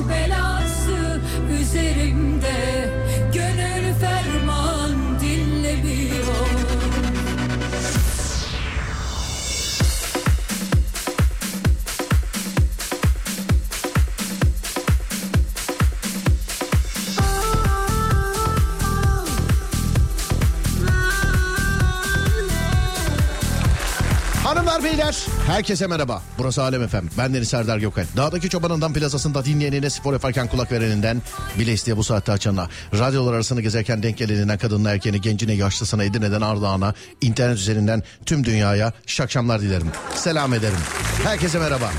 chupela. Herkese merhaba. Burası Alem Efem. Ben Deniz Serdar Gökal. Dağdaki çobanından plazasında dinleyenine spor yaparken kulak vereninden bile isteye bu saatte açanına. Radyolar arasını gezerken denk geleninden kadınına erkeğine gencine yaşlısına Edirne'den Ardahan'a internet üzerinden tüm dünyaya şakşamlar dilerim. Selam ederim. Herkese merhaba.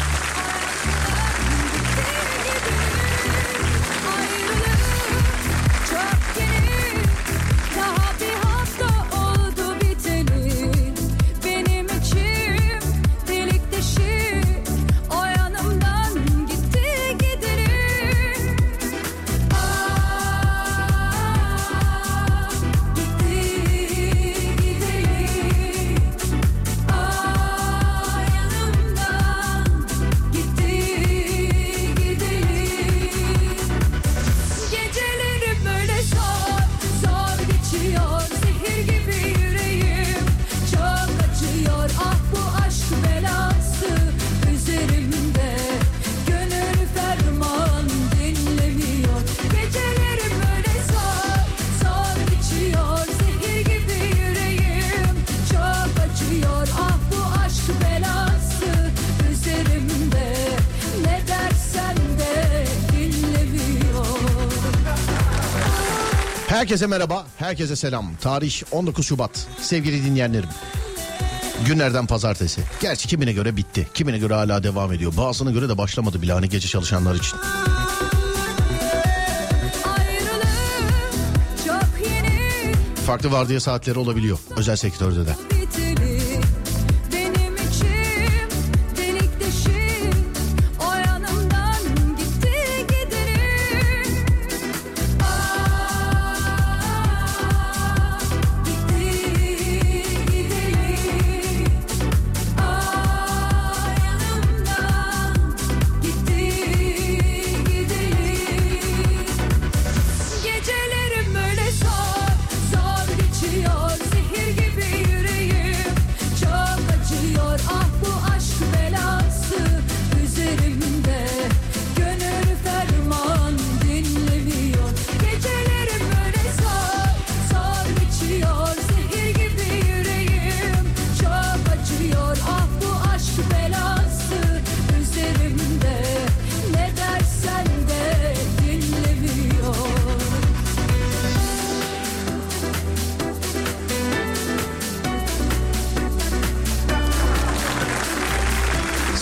Herkese merhaba, herkese selam. Tarih 19 Şubat. Sevgili dinleyenlerim. Günlerden pazartesi. Gerçi kimine göre bitti. Kimine göre hala devam ediyor. Bazısına göre de başlamadı bile hani gece çalışanlar için. Ayrılık Farklı vardiya saatleri olabiliyor. Özel sektörde de.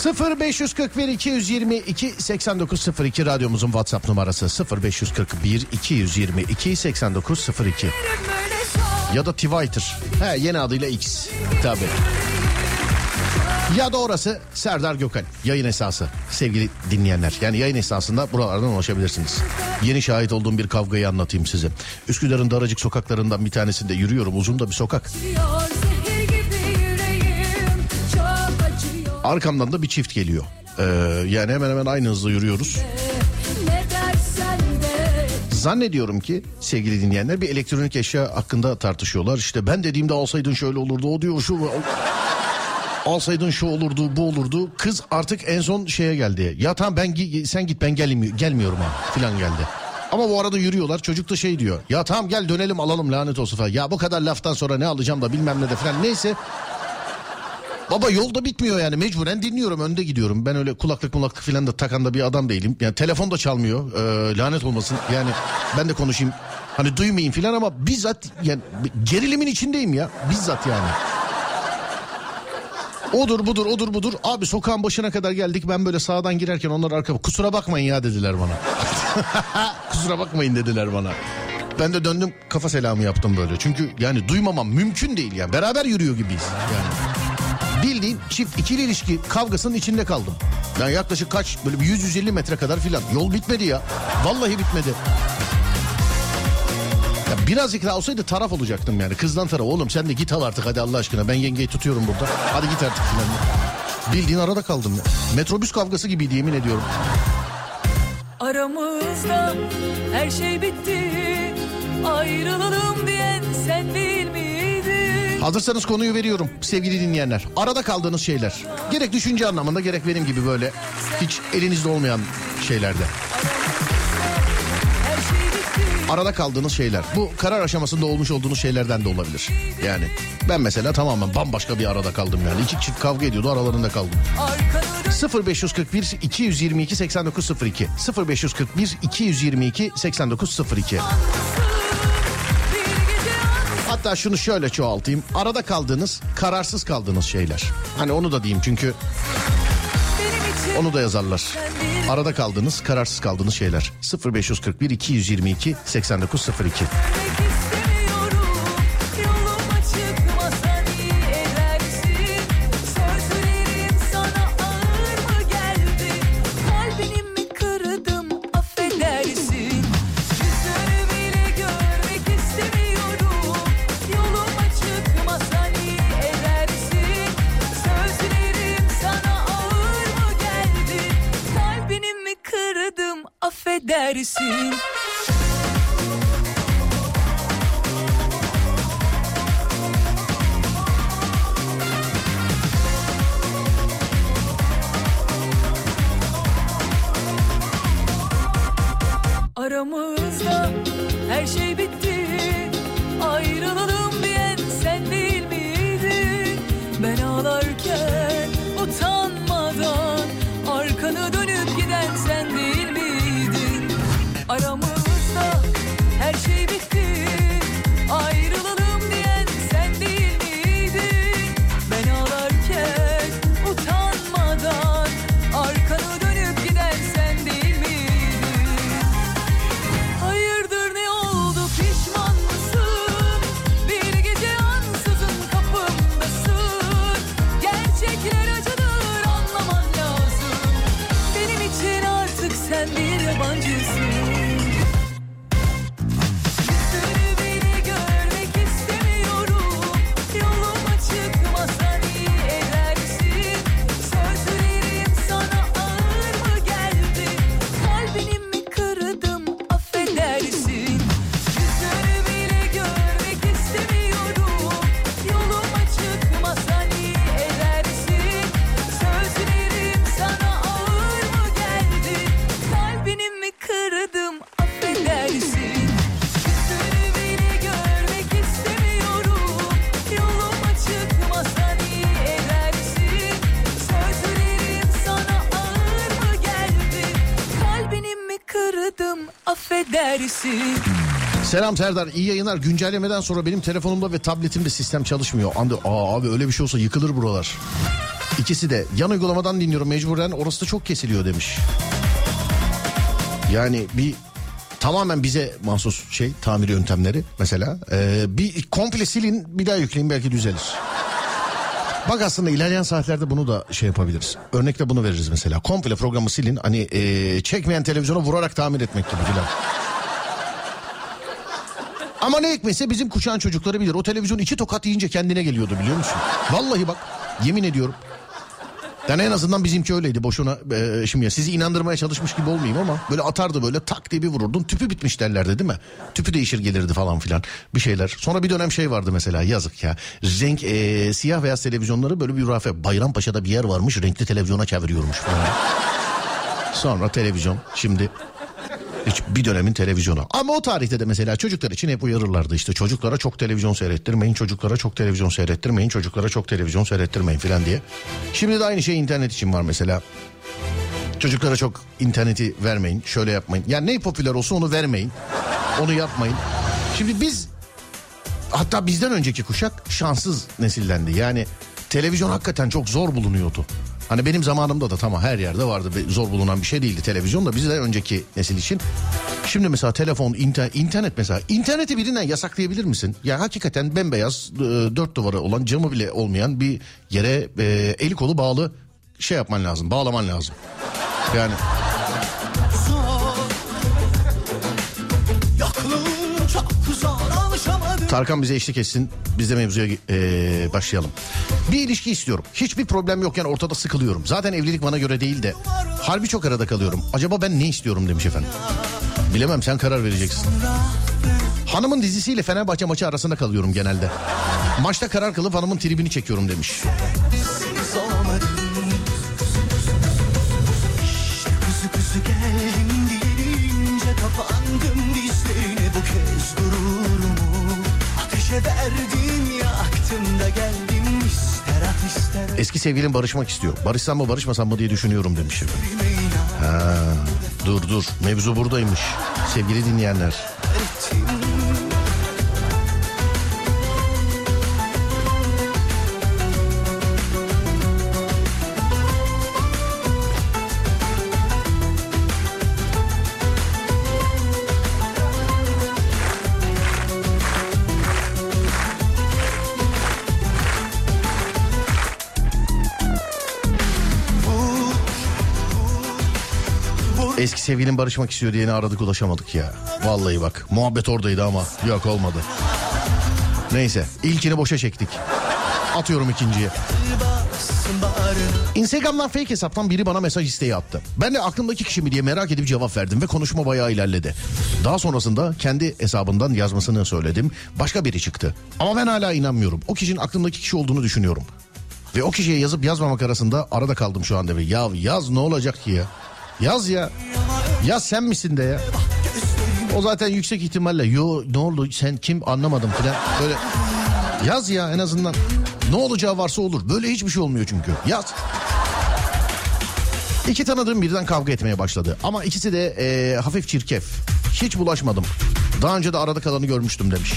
0541 222 8902 radyomuzun WhatsApp numarası 0541 222 8902 böyle zor ya da Twitter. He yeni adıyla X. Tabii. Ya da orası Serdar Gökal yayın esası sevgili dinleyenler. Yani yayın esasında buralardan ulaşabilirsiniz. Yeni şahit olduğum bir kavgayı anlatayım size. Üsküdar'ın daracık sokaklarından bir tanesinde yürüyorum. Uzun da bir sokak. Arkamdan da bir çift geliyor. Ee, yani hemen hemen aynı hızla yürüyoruz. Zannediyorum ki sevgili dinleyenler bir elektronik eşya hakkında tartışıyorlar. İşte ben dediğimde alsaydın şöyle olurdu o diyor şu alsaydın şu olurdu bu olurdu. Kız artık en son şeye geldi. Ya tamam ben sen git ben gelmiyorum, gelmiyorum ha filan geldi. Ama bu arada yürüyorlar çocuk da şey diyor. Ya tamam gel dönelim alalım lanet olsun falan. Ya bu kadar laftan sonra ne alacağım da bilmem ne de falan neyse. Baba yolda bitmiyor yani mecburen dinliyorum önde gidiyorum. Ben öyle kulaklık mulaklık filan da takan da bir adam değilim. Yani telefon da çalmıyor Ee, lanet olmasın. Yani ben de konuşayım hani duymayayım filan ama bizzat yani gerilimin içindeyim ya bizzat yani. Odur budur odur budur. Abi sokağın başına kadar geldik. Ben böyle sağdan girerken onlar arka kusura bakmayın ya dediler bana. kusura bakmayın dediler bana. Ben de döndüm kafa selamı yaptım böyle. Çünkü yani duymamam mümkün değil yani. Beraber yürüyor gibiyiz yani. Bildiğin çift ikili ilişki kavgasının içinde kaldım. Ben yaklaşık kaç böyle bir 100-150 metre kadar filan. Yol bitmedi ya. Vallahi bitmedi. Ya birazcık daha olsaydı taraf olacaktım yani. Kızdan taraf. Oğlum sen de git al artık hadi Allah aşkına. Ben yengeyi tutuyorum burada. Hadi git artık filan. Bildiğin arada kaldım ya. Metrobüs kavgası gibiydi yemin ediyorum. Aramızda her şey bitti Ayrılalım diyen sen değil miydin? Hazırsanız konuyu veriyorum sevgili dinleyenler. Arada kaldığınız şeyler. Gerek düşünce anlamında gerek benim gibi böyle hiç elinizde olmayan şeylerde. Şey Arada kaldığınız şeyler. Bu karar aşamasında olmuş olduğunuz şeylerden de olabilir. Yani ben mesela tamamen bambaşka bir arada kaldım yani. İki çift kavga ediyordu aralarında kaldım. arkanı dön 0541 222 8902 0541 222 8902 Bir gece ansız Hatta şunu şöyle çoğaltayım. Arada kaldığınız, kararsız kaldığınız şeyler. Hani onu da diyeyim çünkü onu da yazarlar. Arada kaldığınız, kararsız kaldığınız şeyler. 0541 222 8902 affedersin Aramızda her şey bitti. Ayrılalım diyen sen değil miydin? Ben ağlarken Selam Serdar iyi yayınlar. Güncellemeden sonra benim telefonumda ve tabletimde sistem çalışmıyor. Anda, aa abi öyle bir şey olsa yıkılır buralar. İkisi de yan uygulamadan dinliyorum mecburen orası da çok kesiliyor demiş. Yani bir tamamen bize mahsus şey tamir yöntemleri mesela. Ee, bir komple silin bir daha yükleyin belki düzelir. Bak aslında ilerleyen saatlerde bunu da şey yapabiliriz. Örnekte bunu veririz mesela. Komple programı silin hani ee, çekmeyen televizyona vurarak tamir etmek gibi filan. Ama ne hikmetse bizim kuşağın çocukları bilir. O televizyon iki tokat yiyince kendine geliyordu biliyor musun? Vallahi bak yemin ediyorum. Yani en azından bizimki öyleydi boşuna e, şimdi ya sizi inandırmaya çalışmış gibi olmayayım ama böyle atardı böyle tak diye bir vururdun tüpü bitmiş derlerdi değil mi? Tüpü değişir gelirdi falan filan bir şeyler. Sonra bir dönem şey vardı mesela yazık ya renk e, siyah beyaz televizyonları böyle bir rafe Bayrampaşa'da bir yer varmış renkli televizyona çeviriyormuş falan. Sonra televizyon şimdi bir dönemin televizyonu. Ama o tarihte de mesela çocuklar için hep uyarırlardı işte çocuklara çok televizyon seyrettirmeyin, çocuklara çok televizyon seyrettirmeyin, çocuklara çok televizyon seyrettirmeyin filan diye. Şimdi de aynı şey internet için var mesela. Çocuklara çok interneti vermeyin, şöyle yapmayın. Yani ne popüler olsa onu vermeyin, onu yapmayın. Şimdi biz hatta bizden önceki kuşak şanssız nesillendi. Yani televizyon hakikaten çok zor bulunuyordu. Hani benim zamanımda da tamam her yerde vardı. Zor bulunan bir şey değildi televizyon da bizden önceki nesil için. Şimdi mesela telefon, inter- internet mesela. interneti birinden yasaklayabilir misin? Ya hakikaten bembeyaz e, dört duvarı olan camı bile olmayan bir yere e, eli kolu bağlı şey yapman lazım. Bağlaman lazım. Yani Tarkan bize eşlik etsin. Biz de mevzuya ee, başlayalım. Bir ilişki istiyorum. Hiçbir problem yokken ortada sıkılıyorum. Zaten evlilik bana göre değil de. Harbi çok arada kalıyorum. Acaba ben ne istiyorum demiş efendim. Bilemem sen karar vereceksin. Hanımın dizisiyle Fenerbahçe maçı arasında kalıyorum genelde. Maçta karar kılıp hanımın tribini çekiyorum demiş. Eski sevgilim barışmak istiyor. Barışsam mı barışmasam mı diye düşünüyorum demiş Ha, dur dur mevzu buradaymış. Sevgili dinleyenler. Sevgilim barışmak istiyor diyeni aradık ulaşamadık ya. Vallahi bak muhabbet oradaydı ama yok olmadı. Neyse ilkini boşa çektik. Atıyorum ikinciye. Instagram'dan fake hesaptan biri bana mesaj isteği attı. Ben de aklımdaki kişi mi diye merak edip cevap verdim ve konuşma bayağı ilerledi. Daha sonrasında kendi hesabından yazmasını söyledim. Başka biri çıktı. Ama ben hala inanmıyorum. O kişinin aklımdaki kişi olduğunu düşünüyorum. Ve o kişiye yazıp yazmamak arasında arada kaldım şu anda. Ve ya yaz ne olacak ki ya? Yaz ya. Yaz sen misin de ya. O zaten yüksek ihtimalle yo ne oldu sen kim anlamadım falan böyle yaz ya en azından ne olacağı varsa olur böyle hiçbir şey olmuyor çünkü yaz. İki tanıdığım birden kavga etmeye başladı ama ikisi de eee, hafif çirkef hiç bulaşmadım daha önce de arada kalanı görmüştüm demiş.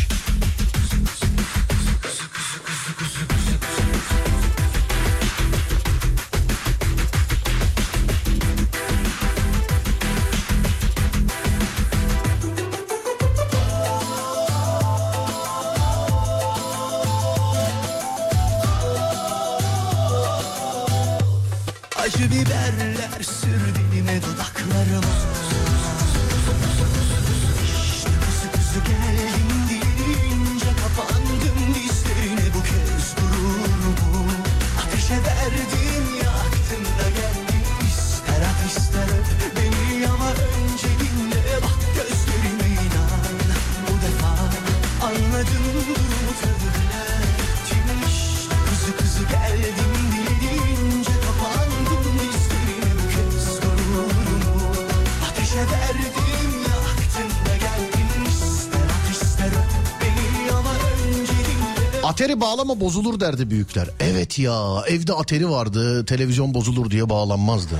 Bağlama bozulur derdi büyükler. Evet ya evde ateri vardı televizyon bozulur diye bağlanmazdı.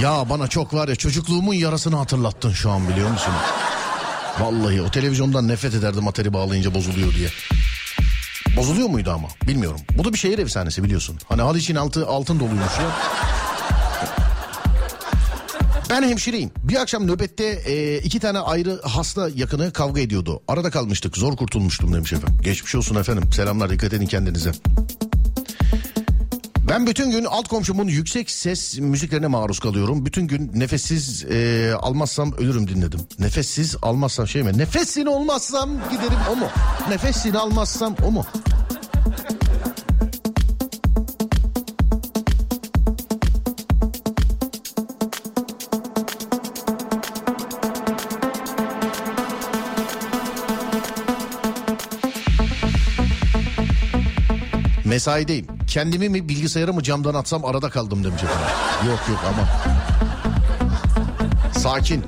Ya bana çok var ya çocukluğumun yarasını hatırlattın şu an biliyor musun? Vallahi o televizyondan nefret ederdim ateri bağlayınca bozuluyor diye. Bozuluyor muydu ama bilmiyorum. Bu da bir şehir efsanesi biliyorsun. Hani Haliç'in altı altın doluymuş ya. Ben hemşireyim. Bir akşam nöbette e, iki tane ayrı hasta yakını kavga ediyordu. Arada kalmıştık. Zor kurtulmuştum demiş efendim. Geçmiş olsun efendim. Selamlar dikkat edin kendinize. Ben bütün gün alt komşumun yüksek ses müziklerine maruz kalıyorum. Bütün gün nefessiz e, almazsam ölürüm dinledim. Nefessiz almazsam şey mi? Nefesini olmazsam giderim o mu? Nefesini almazsam o mu? Mesaideyim. Kendimi mi bilgisayarı mı camdan atsam arada kaldım demiş efendim. Yok yok ama. Sakin.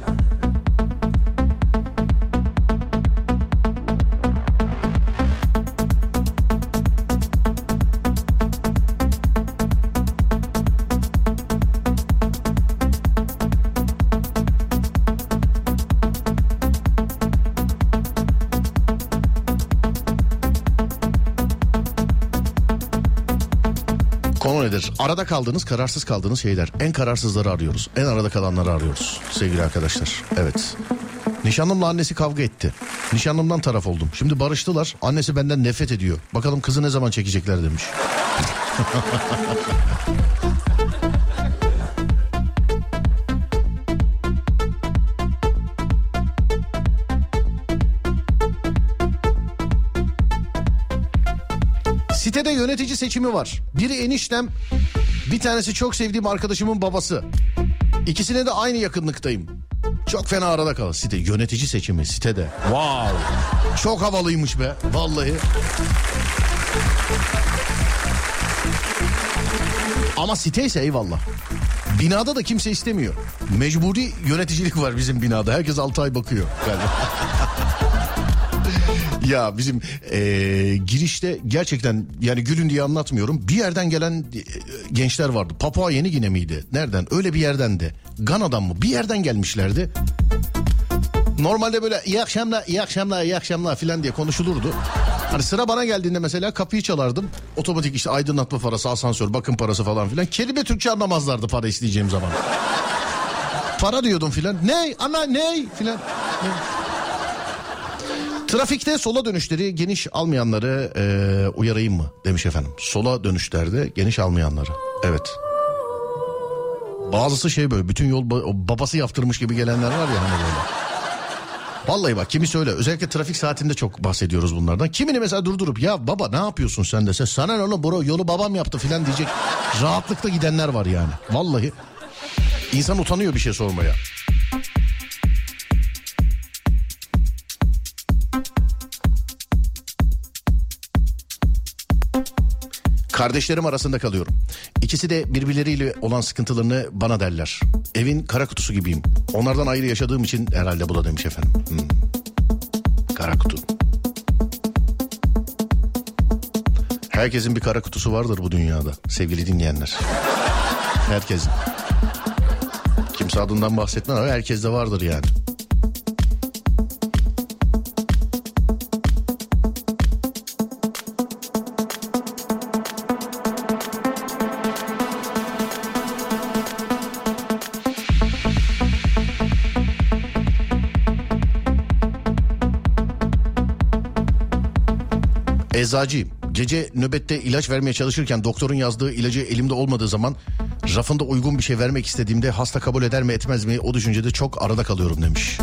Arada kaldığınız, kararsız kaldığınız şeyler. En kararsızları arıyoruz. En arada kalanları arıyoruz sevgili arkadaşlar. Evet. Nişanlımla annesi kavga etti. Nişanlımdan taraf oldum. Şimdi barıştılar. Annesi benden nefret ediyor. Bakalım kızı ne zaman çekecekler demiş. Sitede yönetici seçimi var. Biri eniştem, bir tanesi çok sevdiğim arkadaşımın babası. İkisine de aynı yakınlıktayım. Çok fena arada kalır. Site yönetici seçimi sitede. Wow. Çok havalıymış be. Vallahi. Ama site ise eyvallah. Binada da kimse istemiyor. Mecburi yöneticilik var bizim binada. Herkes 6 ay bakıyor. galiba. ya bizim eee, girişte gerçekten yani gülün diye anlatmıyorum. Bir yerden gelen e, gençler vardı. Papua Yeni Gine miydi? Nereden? Öyle bir yerden de. Gana'dan mı? Bir yerden gelmişlerdi. Normalde böyle iyi akşamlar, iyi akşamlar, iyi akşamlar filan diye konuşulurdu. Hani sıra bana geldiğinde mesela kapıyı çalardım. Otomatik işte aydınlatma parası, asansör, bakım parası falan filan. Kelime Türkçe anlamazlardı para isteyeceğim zaman. Para diyordum filan. Ne? Ana ne? Filan. Ne? Trafikte sola dönüşleri geniş almayanları eee, uyarayım mı demiş efendim. Sola dönüşlerde geniş almayanları. Evet. Bazısı şey böyle bütün yol babası yaptırmış gibi gelenler var ya hani böyle. Vallahi bak kimi söyle özellikle trafik saatinde çok bahsediyoruz bunlardan. Kimini mesela durdurup ya baba ne yapıyorsun sen dese sana ne oğlum bro yolu babam yaptı filan diyecek rahatlıkta gidenler var yani. Vallahi insan utanıyor bir şey sormaya. Kardeşlerim arasında kalıyorum. İkisi de birbirleriyle olan sıkıntılarını bana derler. Evin kara kutusu gibiyim. Onlardan ayrı yaşadığım için herhalde bu da demiş efendim. Hmm. Kara kutu. Herkesin bir kara kutusu vardır bu dünyada sevgili dinleyenler. Herkesin. Kimse adından bahsetmez ama herkeste vardır yani. Eczacıyım. Gece nöbette ilaç vermeye çalışırken doktorun yazdığı ilacı elimde olmadığı zaman rafında uygun bir şey vermek istediğimde hasta kabul eder mi etmez mi o düşüncede çok arada kalıyorum demiş.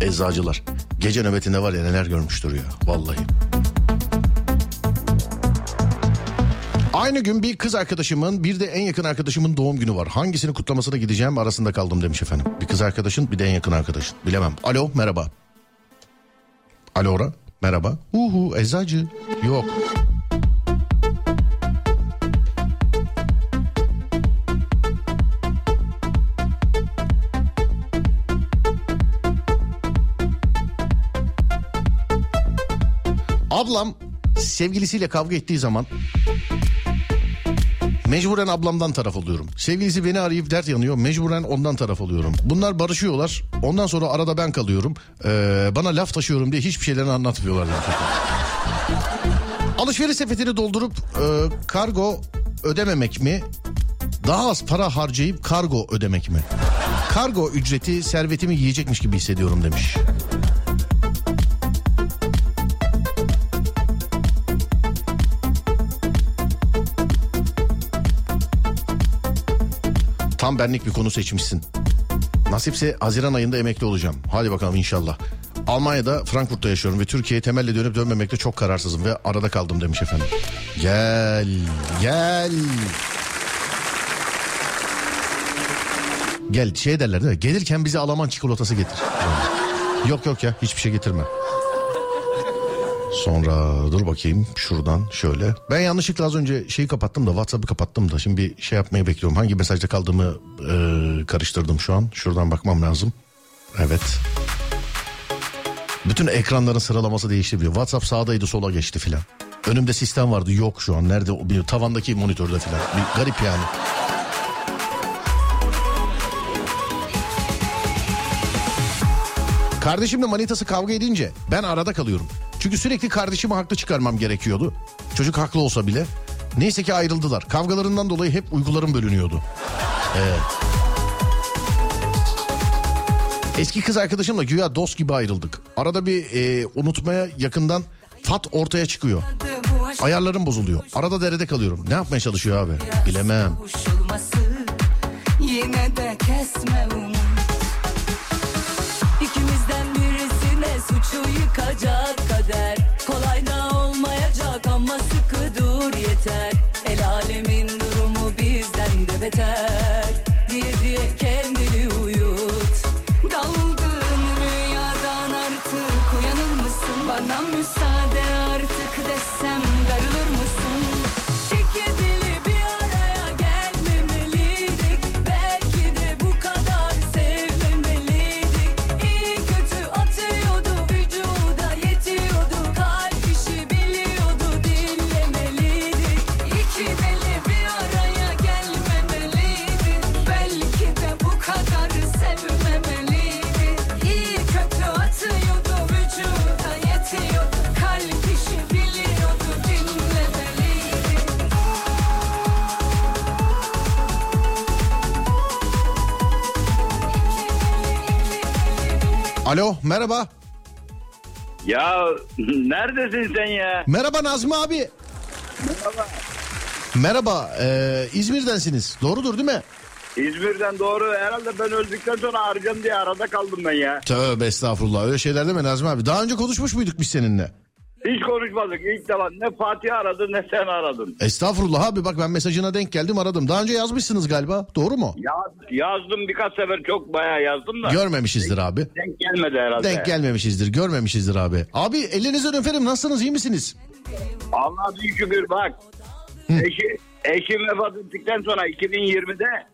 Eczacılar. Gece nöbetinde var ya neler görmüştür ya vallahi. Aynı gün bir kız arkadaşımın bir de en yakın arkadaşımın doğum günü var. Hangisini kutlamasına gideceğim arasında kaldım demiş efendim. Bir kız arkadaşın bir de en yakın arkadaşın. Bilemem. Alo merhaba. Alo ora merhaba. Uhu eczacı. Yok. Ablam sevgilisiyle kavga ettiği zaman Mecburen ablamdan taraf oluyorum. Sevgilisi beni arayıp dert yanıyor. Mecburen ondan taraf oluyorum. Bunlar barışıyorlar. Ondan sonra arada ben kalıyorum. Ee, bana laf taşıyorum diye hiçbir şeylerini anlatmıyorlar. Alışveriş sepetini doldurup e, kargo ödememek mi? Daha az para harcayıp kargo ödemek mi? Kargo ücreti servetimi yiyecekmiş gibi hissediyorum demiş. Tam benlik bir konu seçmişsin. Nasipse Haziran ayında emekli olacağım. Hadi bakalım inşallah. Almanya'da Frankfurt'ta yaşıyorum ve Türkiye'ye temelli dönüp dönmemekte çok kararsızım ve arada kaldım demiş efendim. Gel, gel. Gel şey derler değil mi? Gelirken bize Alman çikolatası getir. Yok yok ya hiçbir şey getirme. Sonra dur bakayım şuradan şöyle. Ben yanlışlıkla az önce şeyi kapattım da WhatsApp'ı kapattım da şimdi bir şey yapmayı bekliyorum. Hangi mesajda kaldığımı e, karıştırdım şu an. Şuradan bakmam lazım. Evet. Bütün ekranların sıralaması değişti bir. WhatsApp sağdaydı sola geçti filan. Önümde sistem vardı yok şu an. Nerede bir tavandaki monitörde filan. Bir garip yani. Kardeşimle manitası kavga edince ben arada kalıyorum. Çünkü sürekli kardeşimi haklı çıkarmam gerekiyordu. Çocuk haklı olsa bile. Neyse ki ayrıldılar. Kavgalarından dolayı hep uygularım bölünüyordu. Evet. Eski kız arkadaşımla güya dost gibi ayrıldık. Arada bir e, unutmaya yakından fat ortaya çıkıyor. Ayarlarım bozuluyor. Arada derede kalıyorum. Ne yapmaya çalışıyor abi? Bilemem. Yine de kesme umut suçu yıkacak kader. Kolay da olmayacak ama sıkı dur yeter. El alemin durumu bizden de beter Alo merhaba. Ya neredesin sen ya? Merhaba Nazmi abi. Merhaba. Merhaba e, İzmir'densiniz doğrudur değil mi? İzmir'den doğru herhalde ben öldükten sonra arayacağım diye arada kaldım ben ya. Tövbe estağfurullah öyle şeyler deme Nazmi abi. Daha önce konuşmuş muyduk biz seninle? Hiç konuşmadık ilk defa. Ne Fatih aradı ne sen aradın. Estağfurullah abi bak ben mesajına denk geldim aradım. Daha önce yazmışsınız galiba doğru mu? Ya, yazdım birkaç sefer çok bayağı yazdım da. Görmemişizdir abi. Denk gelmedi herhalde. Denk gelmemişizdir görmemişizdir abi. Abi ellerinizden öperim nasılsınız iyi misiniz? Allah büyük şükür bak. Eşi, eşim vefat ettikten sonra 2020'de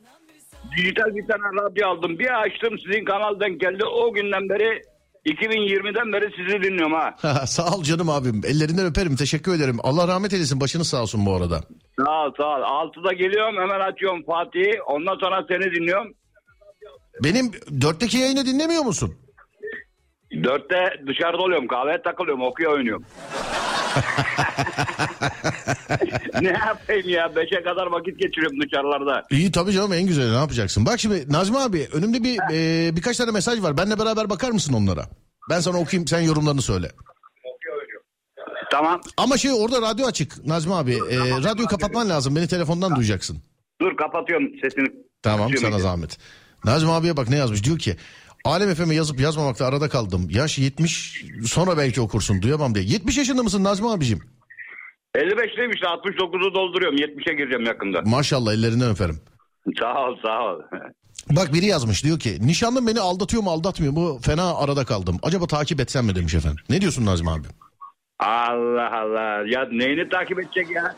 dijital bir tane radyo aldım. Bir açtım sizin kanal denk geldi. O günden beri 2020'den beri sizi dinliyorum ha. sağ ol canım abim ellerinden öperim teşekkür ederim. Allah rahmet eylesin başınız sağ olsun bu arada. Sağ ol sağ ol. Altıda geliyorum hemen açıyorum Fatih'i. Ondan sonra seni dinliyorum. Benim dörtteki yayını dinlemiyor musun? Dörtte dışarıda oluyorum. Kahveye takılıyorum. Okuyor oynuyorum. Ne yapayım ya? Beşe kadar vakit geçiriyorum dışarılarda. İyi tabii canım en güzeli ne yapacaksın? Bak şimdi Nazmi abi önümde bir e, birkaç tane mesaj var. Benle beraber bakar mısın onlara? Ben sana okuyayım sen yorumlarını söyle. Tamam. Ama şey orada radyo açık Nazmi abi. E, radyoyu kapatman lazım beni telefondan duyacaksın. Dur kapatıyorum sesini. Tamam sana zahmet. Nazmi abiye bak ne yazmış diyor ki Alem FM'e yazıp yazmamakta arada kaldım. Yaş 70 sonra belki okursun duyamam diye. 70 yaşında mısın Nazmi abicim? 55'liyim işte 69'u dolduruyorum. 70'e gireceğim yakında. Maşallah ellerinden öperim. Sağ ol sağ ol. Bak biri yazmış diyor ki nişanlım beni aldatıyor mu aldatmıyor mu fena arada kaldım. Acaba takip etsem mi demiş efendim. Ne diyorsun Nazmi abi? Allah Allah. Ya neyini takip edecek ya?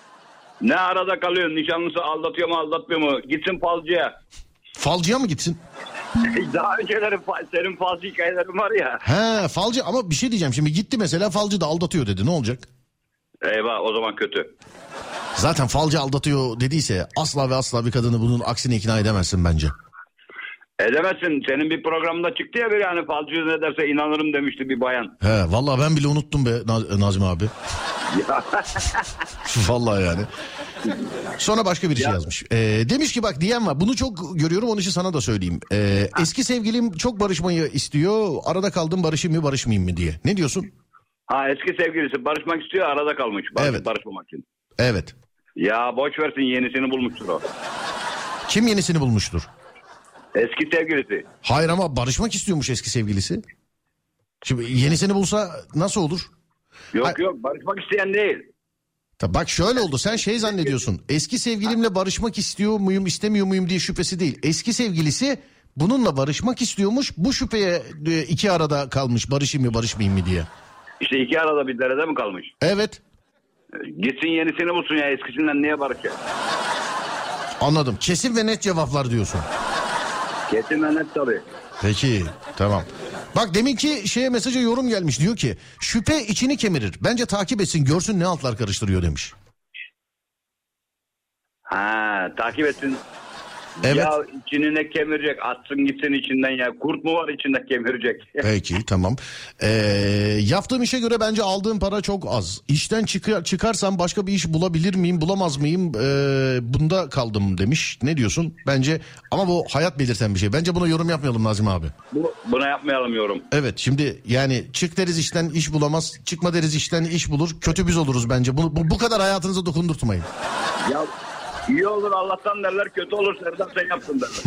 Ne arada kalıyorsun? Nişanlısı aldatıyor mu aldatmıyor mu? Gitsin falcıya. Falcıya mı gitsin? Daha önceleri senin falcı hikayelerin var ya. He falcı ama bir şey diyeceğim şimdi gitti mesela falcı da aldatıyor dedi ne olacak? Eyvah o zaman kötü. Zaten falcı aldatıyor dediyse asla ve asla bir kadını bunun aksine ikna edemezsin bence. Edemezsin. Senin bir programda çıktı ya bir yani falcı ne derse inanırım demişti bir bayan. He vallahi ben bile unuttum be Naz- Nazmi abi. vallahi yani. Sonra başka bir şey yazmış. Ee, demiş ki bak diyen var. Bunu çok görüyorum onun için sana da söyleyeyim. Ee, eski sevgilim çok barışmayı istiyor. Arada kaldım barışayım mı barışmayayım mı diye. Ne diyorsun? Ha eski sevgilisi barışmak istiyor arada kalmış. Barış, Evet. Barışmamak için. Evet. Ya boş versin yenisini bulmuştur o. Kim yenisini bulmuştur? Eski sevgilisi. Hayır ama barışmak istiyormuş eski sevgilisi. Şimdi yenisini bulsa nasıl olur? Yok Ay- yok barışmak isteyen değil. Tabii bak şöyle oldu sen şey zannediyorsun. Eski sevgilimle barışmak istiyor muyum istemiyor muyum diye şüphesi değil. Eski sevgilisi bununla barışmak istiyormuş. Bu şüpheye e, iki arada kalmış barışayım mı barışmayayım mı diye. İşte iki arada bir derede mi kalmış? Evet E, Gitsin yenisini bulsun ya eskisinden niye barışacak? anladım. Kesin ve net cevaplar diyorsun. Kesin net tabii. Peki tamam. Bak deminki şeye mesaja yorum gelmiş diyor ki şüphe içini kemirir. Bence takip etsin görsün ne altlar karıştırıyor demiş. Ha takip etsin. Evet. Ya içini ne kemirecek atsın gitsin içinden ya. Kurt mu var içinde kemirecek? Peki tamam. Ee, yaptığım işe göre bence aldığım para çok az. İşten çıkar, çıkarsam başka bir iş bulabilir miyim bulamaz mıyım? Ee, bunda kaldım demiş. Ne diyorsun? Bence ama bu hayat belirten bir şey. Bence buna yorum yapmayalım Nazım abi. Bu, buna yapmayalım yorum. Evet şimdi yani çık deriz işten iş bulamaz. Çıkma deriz işten iş bulur. Kötü biz oluruz bence. Bunu, bu, bu kadar hayatınıza dokundurtmayın. Ya İyi olur Allah'tan derler kötü olur Serdar sen yaptın derler.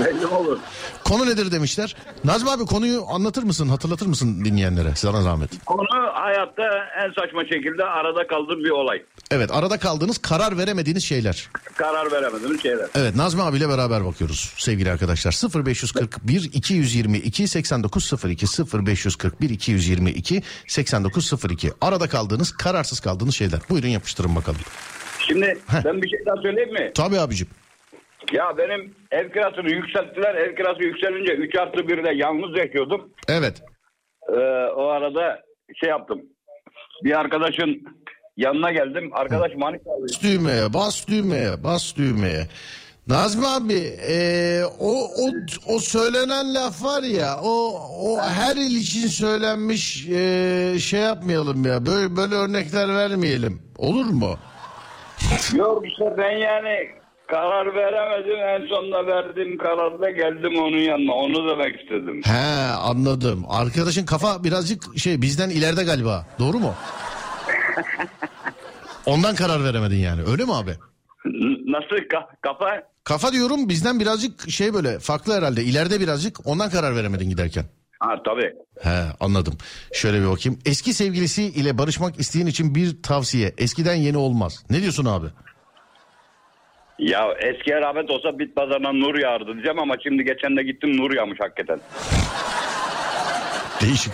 Belli olur. Konu nedir demişler. Nazmi abi konuyu anlatır mısın hatırlatır mısın dinleyenlere sana zahmet. Konu hayatta en saçma şekilde arada kaldığım bir olay. Evet arada kaldığınız karar veremediğiniz şeyler. Karar veremedim şeyler. Evet Nazmi abiyle beraber bakıyoruz sevgili arkadaşlar. 0541 222 8902 0541 222 8902 arada kaldığınız kararsız kaldığınız şeyler. Buyurun yapıştırın bakalım. Şimdi ben bir şey daha söyleyeyim mi? Tabii abicim. Ya benim ev kirasını yükselttiler. Ev kirası yükselince 3 artı 1'de yalnız yaşıyordum. Evet. Ee, o arada şey yaptım. Bir arkadaşın yanına geldim. Arkadaş Manisa Bas düğmeye, bas düğmeye, bas düğmeye. Nazmi abi e, o, o o söylenen laf var ya o o her il için söylenmiş e, şey yapmayalım ya böyle böyle örnekler vermeyelim olur mu? Yok işte ben yani karar veremedim. En sonunda verdiğim kararda geldim onun yanına. Onu demek istedim. He anladım. Arkadaşın kafa birazcık şey bizden ileride galiba. Doğru mu? Ondan karar veremedin yani. Öyle mi abi? Nasıl ka- kafa? Kafa diyorum bizden birazcık şey böyle farklı herhalde. İleride birazcık ondan karar veremedin giderken. Ha tabii. He anladım. Şöyle bir bakayım. Eski sevgilisi ile barışmak isteyen için bir tavsiye. Eskiden yeni olmaz. Ne diyorsun abi? Ya eskiye rağbet olsa bit pazarına nur yağardı diyeceğim ama şimdi geçen de gittim nur yağmış hakikaten. Değişik.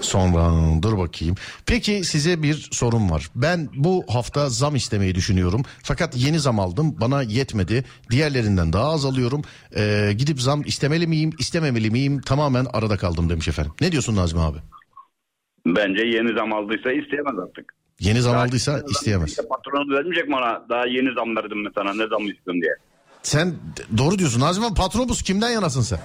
Sonra dur bakayım. Peki size bir sorum var. Ben bu hafta zam istemeyi düşünüyorum. Fakat yeni zam aldım. Bana yetmedi. Diğerlerinden daha az alıyorum. Ee, gidip zam istemeli miyim, istememeli miyim? Tamamen arada kaldım demiş efendim. Ne diyorsun Nazmi abi? Bence yeni zam aldıysa isteyemez artık. Yeni zam Daha aldıysa yeni isteyemez. aldıysa Patronu vermeyecek bana daha yeni zam verdim mi sana ne zam istiyorsun diye. Sen doğru diyorsun. Nazmi patronumuz kimden yanasın sen?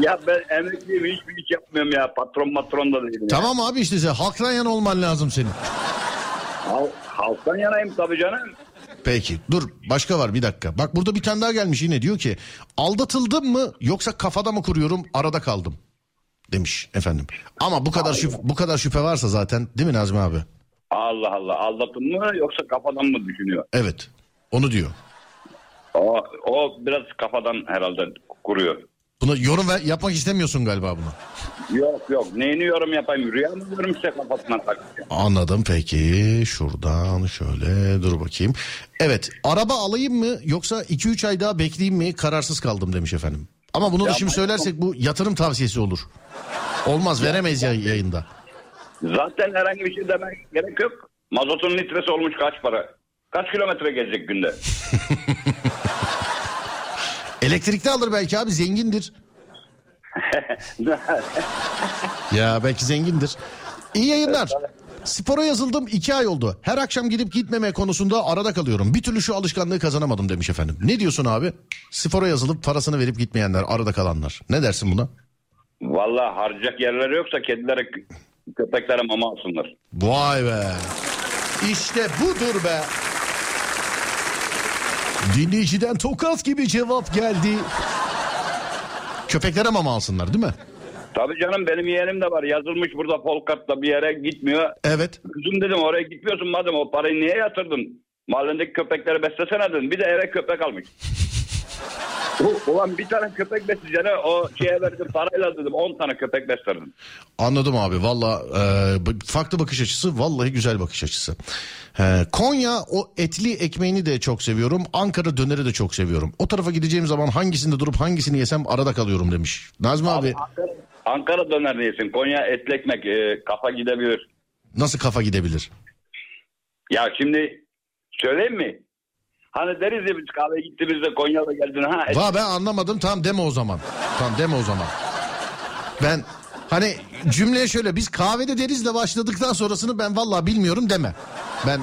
Ya ben emekliyim hiçbir iş yapmıyorum ya patron patron da değilim. ya. Tamam abi işte sen halktan yana olman lazım senin. Hal- halktan yanayım tabii canım. Peki dur başka var bir dakika. Bak burada bir tane daha gelmiş yine diyor ki aldatıldım mı yoksa kafada mı kuruyorum arada kaldım demiş efendim. Ama bu kadar şüphe, bu kadar şüphe varsa zaten değil mi Nazmi abi? Allah Allah aldatın mı yoksa kafadan mı düşünüyor? Evet onu diyor. O, o biraz kafadan herhalde kuruyor. Buna yorum ver, yapmak istemiyorsun galiba buna. Yok yok neyini yorum yapayım rüya mı diyorum işte kafasına takıyor. Anladım peki şuradan şöyle dur bakayım. Evet araba alayım mı yoksa 2-3 ay daha bekleyeyim mi kararsız kaldım demiş efendim. Ama bunu da şimdi söylersek bu yatırım tavsiyesi olur. Olmaz veremeyiz ya yayında. Zaten herhangi bir şey demek gerek yok. Mazotun litresi olmuş kaç para? Kaç kilometre gezecek günde? Elektrikli alır belki abi zengindir. Ya belki zengindir. İyi yayınlar. Spora yazıldım iki ay oldu. Her akşam gidip gitmeme konusunda arada kalıyorum. Bir türlü şu alışkanlığı kazanamadım demiş efendim. Ne diyorsun abi? Spora yazılıp parasını verip gitmeyenler, arada kalanlar. Ne dersin buna? Vallahi harcayacak yerleri yoksa kedilere köpeklere mama alsınlar. Vay be. İşte budur be. Dinleyiciden tokat gibi cevap geldi. Köpeklere mama alsınlar değil mi? Tabii canım benim yeğenim de var yazılmış burada Polkart'ta bir yere gitmiyor. Evet. Kızım dedim oraya gitmiyorsun madem o parayı niye yatırdın? Mahallendeki köpekleri beslesene dedim. Bir de eve köpek almış. Ulan bir tane köpek besleyeceğine o şeye verdim parayla dedim 10 tane köpek beslerdim. Anladım abi valla e, farklı bakış açısı vallahi güzel bakış açısı. E, Konya o etli ekmeğini de çok seviyorum Ankara döneri de çok seviyorum. O tarafa gideceğim zaman hangisinde durup hangisini yesem arada kalıyorum demiş. Nazmi abi Ankara, Ankara döner yesin. Konya etli ekmek e, kafa gidebilir. nasıl kafa gidebilir? Ya şimdi söyleyeyim mi? Hani deriz ya biz kahveye gittiğimizde Konya'da geldin ha. et- Va ben anlamadım tamam deme o zaman. Tamam deme o zaman. Ben hani cümleye şöyle biz kahvede derizle başladıktan sonrasını ben vallahi bilmiyorum deme. Ben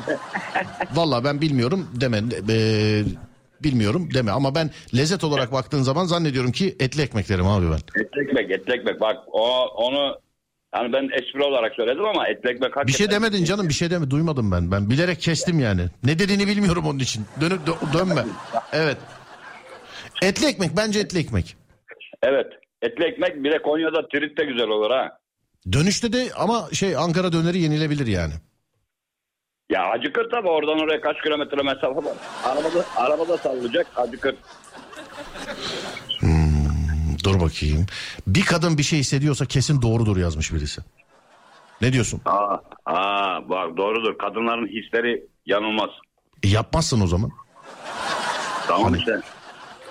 vallahi ben bilmiyorum deme. Ee, bilmiyorum deme ama ben lezzet olarak baktığın zaman zannediyorum ki etli ekmek derim abi ben. Etli ekmek, etli ekmek. Bak o onu yani ben espri olarak söyledim ama etli ekmek hakikaten... Bir şey demedin canım bir şey deme duymadım ben. Ben bilerek kestim yani. Ne dediğini bilmiyorum onun için. Dönüp dö- dönme. Evet. Etli ekmek bence etli ekmek. Evet. Etli ekmek bir de Konya'da trit de güzel olur ha. Dönüşte de ama şey Ankara döneri yenilebilir yani. Ya acıkır tabii oradan oraya kaç kilometre mesafe var. Arabada, arabada sallayacak acıkır. Dur bakayım. Bir kadın bir şey hissediyorsa kesin doğrudur yazmış birisi. Ne diyorsun? Aa, aa bak doğrudur. Kadınların hisleri yanılmaz. E, yapmazsın o zaman. Tamam Hani- işte.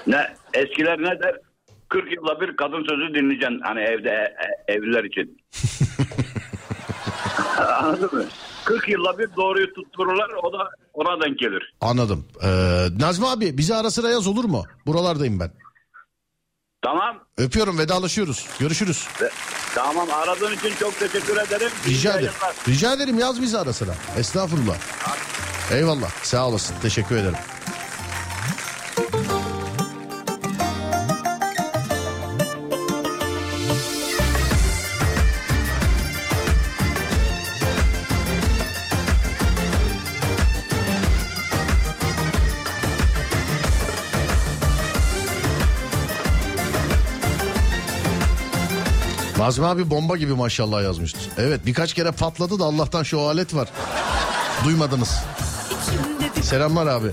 Ne eskiler ne der? 40 yılda bir kadın sözü dinleyeceksin. Hani evde e- evliler için. Anladın mı? 40 yılda bir doğruyu tuttururlar o da ona denk gelir. Anladım. Ee, Nazmi abi bizi ara sıra yaz olur mu? Buralardayım ben. Tamam. Öpüyorum vedalaşıyoruz. Görüşürüz. Ve- Tamam aradığın için çok teşekkür ederim. Rica ederim. Rica ederim yaz bizi ara sıra. Estağfurullah. Eyvallah. Sağ olasın. Teşekkür ederim. Nazmi abi bomba gibi maşallah yazmıştır. Evet birkaç kere patladı da Allah'tan şu alet var. Duymadınız. Selamlar abi.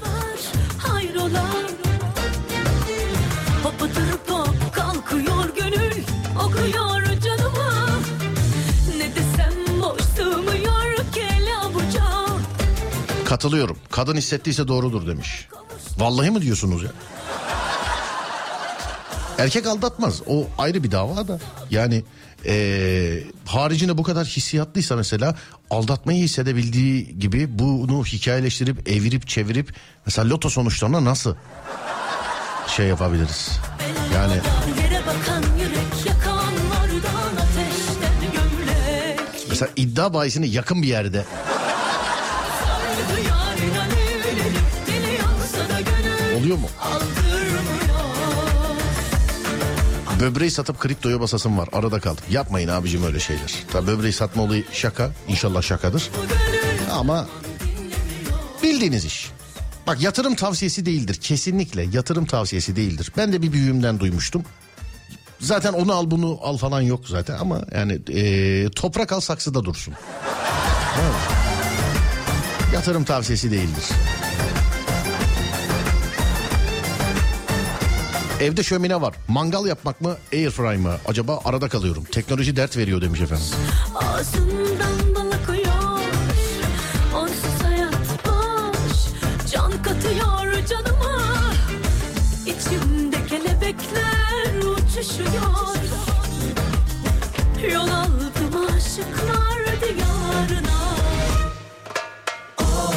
Katılıyorum. Kadın hissettiyse doğrudur demiş. Vallahi mi diyorsunuz ya? Erkek aldatmaz. O ayrı bir dava da. Yani eee haricinde bu kadar hissiyatlıysa mesela aldatmayı hissedebildiği gibi bunu hikayeleştirip evirip çevirip mesela loto sonuçlarına nasıl şey yapabiliriz? Yani mesela iddia bahisini yakın bir yerde oluyor mu? aldırmıyor Böbreği satıp kriptoya basasım var. Arada kaldım. Yapmayın abicim öyle şeyler. Tabii böbreği satma olayı şaka. İnşallah şakadır. Ama bildiğiniz iş. Bak yatırım tavsiyesi değildir. Kesinlikle yatırım tavsiyesi değildir. Ben de bir büyüğümden duymuştum. Zaten onu al bunu al falan yok zaten ama yani eee, toprak al saksıda dursun. Yatırım tavsiyesi değildir. Evde şömine var. Mangal yapmak mı, airfry mı? Acaba arada kalıyorum. Teknoloji dert veriyor demiş efendim. Ağzından bal akıyor Onsuz hayat boş Can katıyor canıma İçimde kelebekler uçuşuyor Yol aldım aşıklar diyarına Of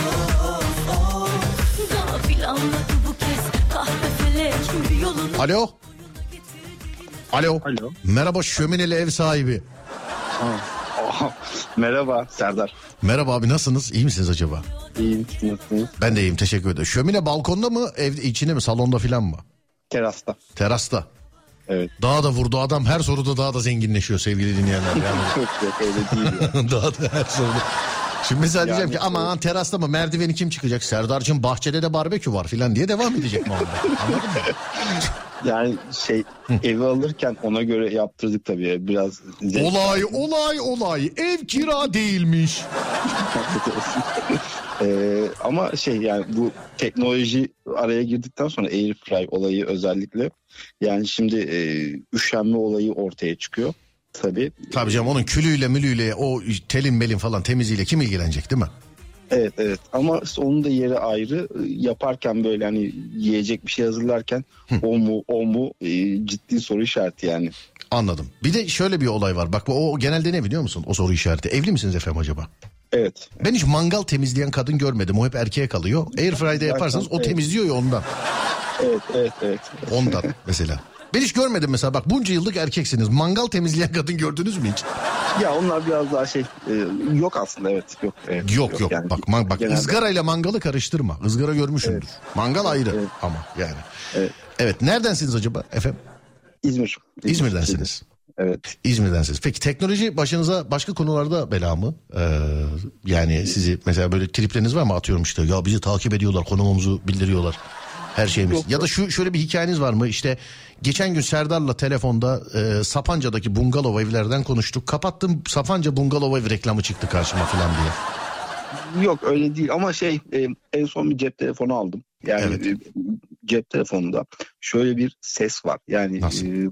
of Gafil anladı Alo. Alo. Alo. Merhaba şömineli ev sahibi. Merhaba Serdar. Merhaba abi nasılsınız? İyi misiniz acaba? İyiyim nasılsınız? Ben de iyiyim teşekkür ederim. Şömine balkonda mı evde içinde mi salonda filan mı? Terasta. Terasta. Evet. Daha da vurdu adam her soruda daha da zenginleşiyor sevgili dinleyenler. Yani Yok yok öyle değil ya. daha da her soruda. Şimdi mesela diyeceğim Yani- ki aman terasta mı merdiveni kim çıkacak? Serdar'cığım bahçede de barbekü var filan diye devam edecek muhabbet. Anladın mı? Yani şey evi alırken ona göre yaptırdık tabii. Biraz Olay olay olay ev kira değilmiş. Ee, ama şey yani bu teknoloji araya girdikten sonra airfry olayı özellikle yani şimdi e, üşenme olayı ortaya çıkıyor. Tabii. Tabii canım onun külüyle mülüyle o telin belin falan temiziyle kim ilgilenecek değil mi? Evet evet ama onun da yeri ayrı yaparken böyle hani yiyecek bir şey hazırlarken o mu o mu e, ciddi soru işareti yani. Anladım. Bir de şöyle bir olay var. Bak o genelde ne biliyor musun? O soru işareti. Evli misiniz efendim acaba? Evet. Ben hiç mangal temizleyen kadın görmedim. O hep erkeğe kalıyor. Airfry'de yaparsanız o temizliyor ya ondan. Evet evet evet. Ondan mesela. Ben hiç görmedim mesela bak bunca yıllık erkeksiniz. Mangal temizleyen kadın gördünüz mü hiç? Ya onlar biraz daha şey e, yok aslında evet yok. Evet, Yok yok. yani bak man- bak genelde- ızgarayla mangalı karıştırma. Izgara görmüşsündür. Mangal ayrı Evet. ama yani. Evet. Evet neredensiniz acaba efendim? İzmir. İzmir'densiniz. Evet. İzmir'densiniz. Peki teknoloji başınıza başka konularda bela mı? Ee, yani sizi mesela böyle tripleriniz var mı atıyorum işte ya bizi takip ediyorlar konumumuzu bildiriyorlar. Her şeyimiz. Yok, ya da şu şöyle bir hikayeniz var mı? İşte geçen gün Serdar'la telefonda e, Sapanca'daki bungalov evlerden konuştuk. Kapattım Sapanca bungalov ev reklamı çıktı karşıma falan diye. Yok öyle değil ama şey e, en son bir cep telefonu aldım. Yani Evet. e, cep telefonunda şöyle bir ses var. Yani Nasıl? e,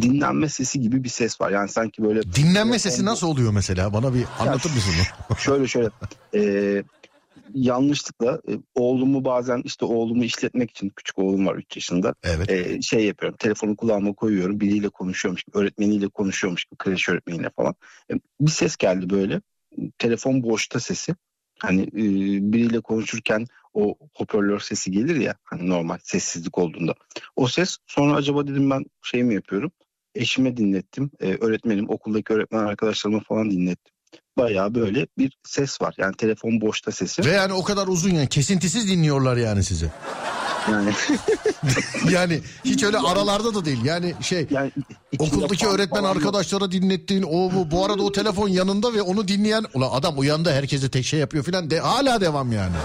dinlenme sesi gibi bir ses var. Yani sanki böyle Dinlenme sesi nasıl oluyor mesela? Bana bir anlatır mısın? şöyle şöyle e, yanlışlıkla e, oğlumu bazen işte oğlumu işletmek için küçük oğlum var 3 yaşında Evet. e, şey yapıyorum telefonu kulağıma koyuyorum biriyle konuşuyormuş gibi öğretmeniyle konuşuyormuş gibi kreş öğretmeniyle falan. E, bir ses geldi böyle telefon boşta sesi. Hani e, biriyle konuşurken o hoparlör sesi gelir ya hani normal sessizlik olduğunda. O ses sonra acaba dedim ben şey mi yapıyorum? Eşime dinlettim e, öğretmenim okuldaki öğretmen arkadaşlarıma falan dinlettim bayağı böyle bir ses var yani telefon boşta sesi Ve yani o kadar uzun yani kesintisiz dinliyorlar yani sizi. yani Yani hiç öyle aralarda da değil. Yani şey yani okuldaki öğretmen falan yok. arkadaşlara dinlettiğin o bu bu arada o telefon yanında ve onu dinleyen ulan adam uyandı herkese tek şey yapıyor filan de hala devam yani.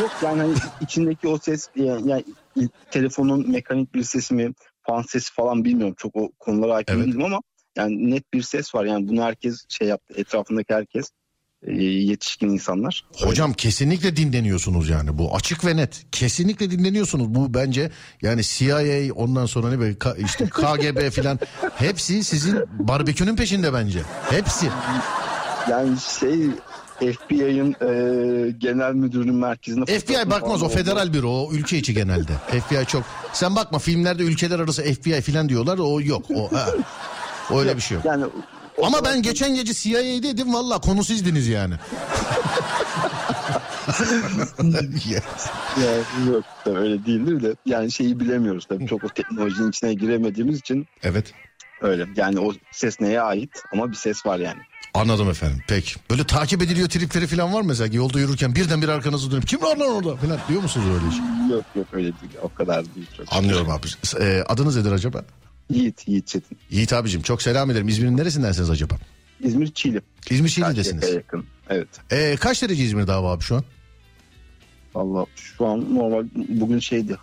Yok yani hani içindeki o ses yani, yani telefonun mekanik bir sesi mi fan sesi falan bilmiyorum. Çok o konulara hakim Evet. değilim ama yani net bir ses var. Yani bunu herkes şey yaptı. Etrafındaki herkes e, yetişkin insanlar. Hocam kesinlikle dinleniyorsunuz yani bu açık ve net. Kesinlikle dinleniyorsunuz. Bu bence yani CIA ondan sonra ne böyle işte KGB filan hepsi sizin barbekünün peşinde bence. Hepsi. Yani şey FBI'ın e, genel müdürünün merkezinde FBI bakmaz o federal büro o ülke içi genelde. FBI çok. Sen bakma filmlerde ülkeler arası FBI filan diyorlar o yok. O ha. Öyle bir şey yok. Yani Ama ben geçen gece CIA'deydim valla konu sizdiniz yani. Ya, yok tabii öyle değildir de yani şeyi bilemiyoruz tabii çok o teknolojinin içine giremediğimiz için evet öyle yani o ses neye ait ama bir ses var yani. anladım efendim peki. Böyle takip ediliyor tripleri falan var mı mesela yolda yürürken birden bir arkanızı dönüp kim var lan orada falan diyor musunuz öyle şey? Yok yok öyle değil o kadar değil. Çok. Anlıyorum abi. Ee, adınız nedir acaba? Yiğit, Yiğit Çetin. Yiğit abicim çok selam ederim. İzmir'in neresindensiniz acaba? İzmir Çiğli. İzmir Şehir'desiniz. yakın. Evet. Ee, kaç derece İzmir'de hava abi şu an? Valla şu an normal bugün şeydi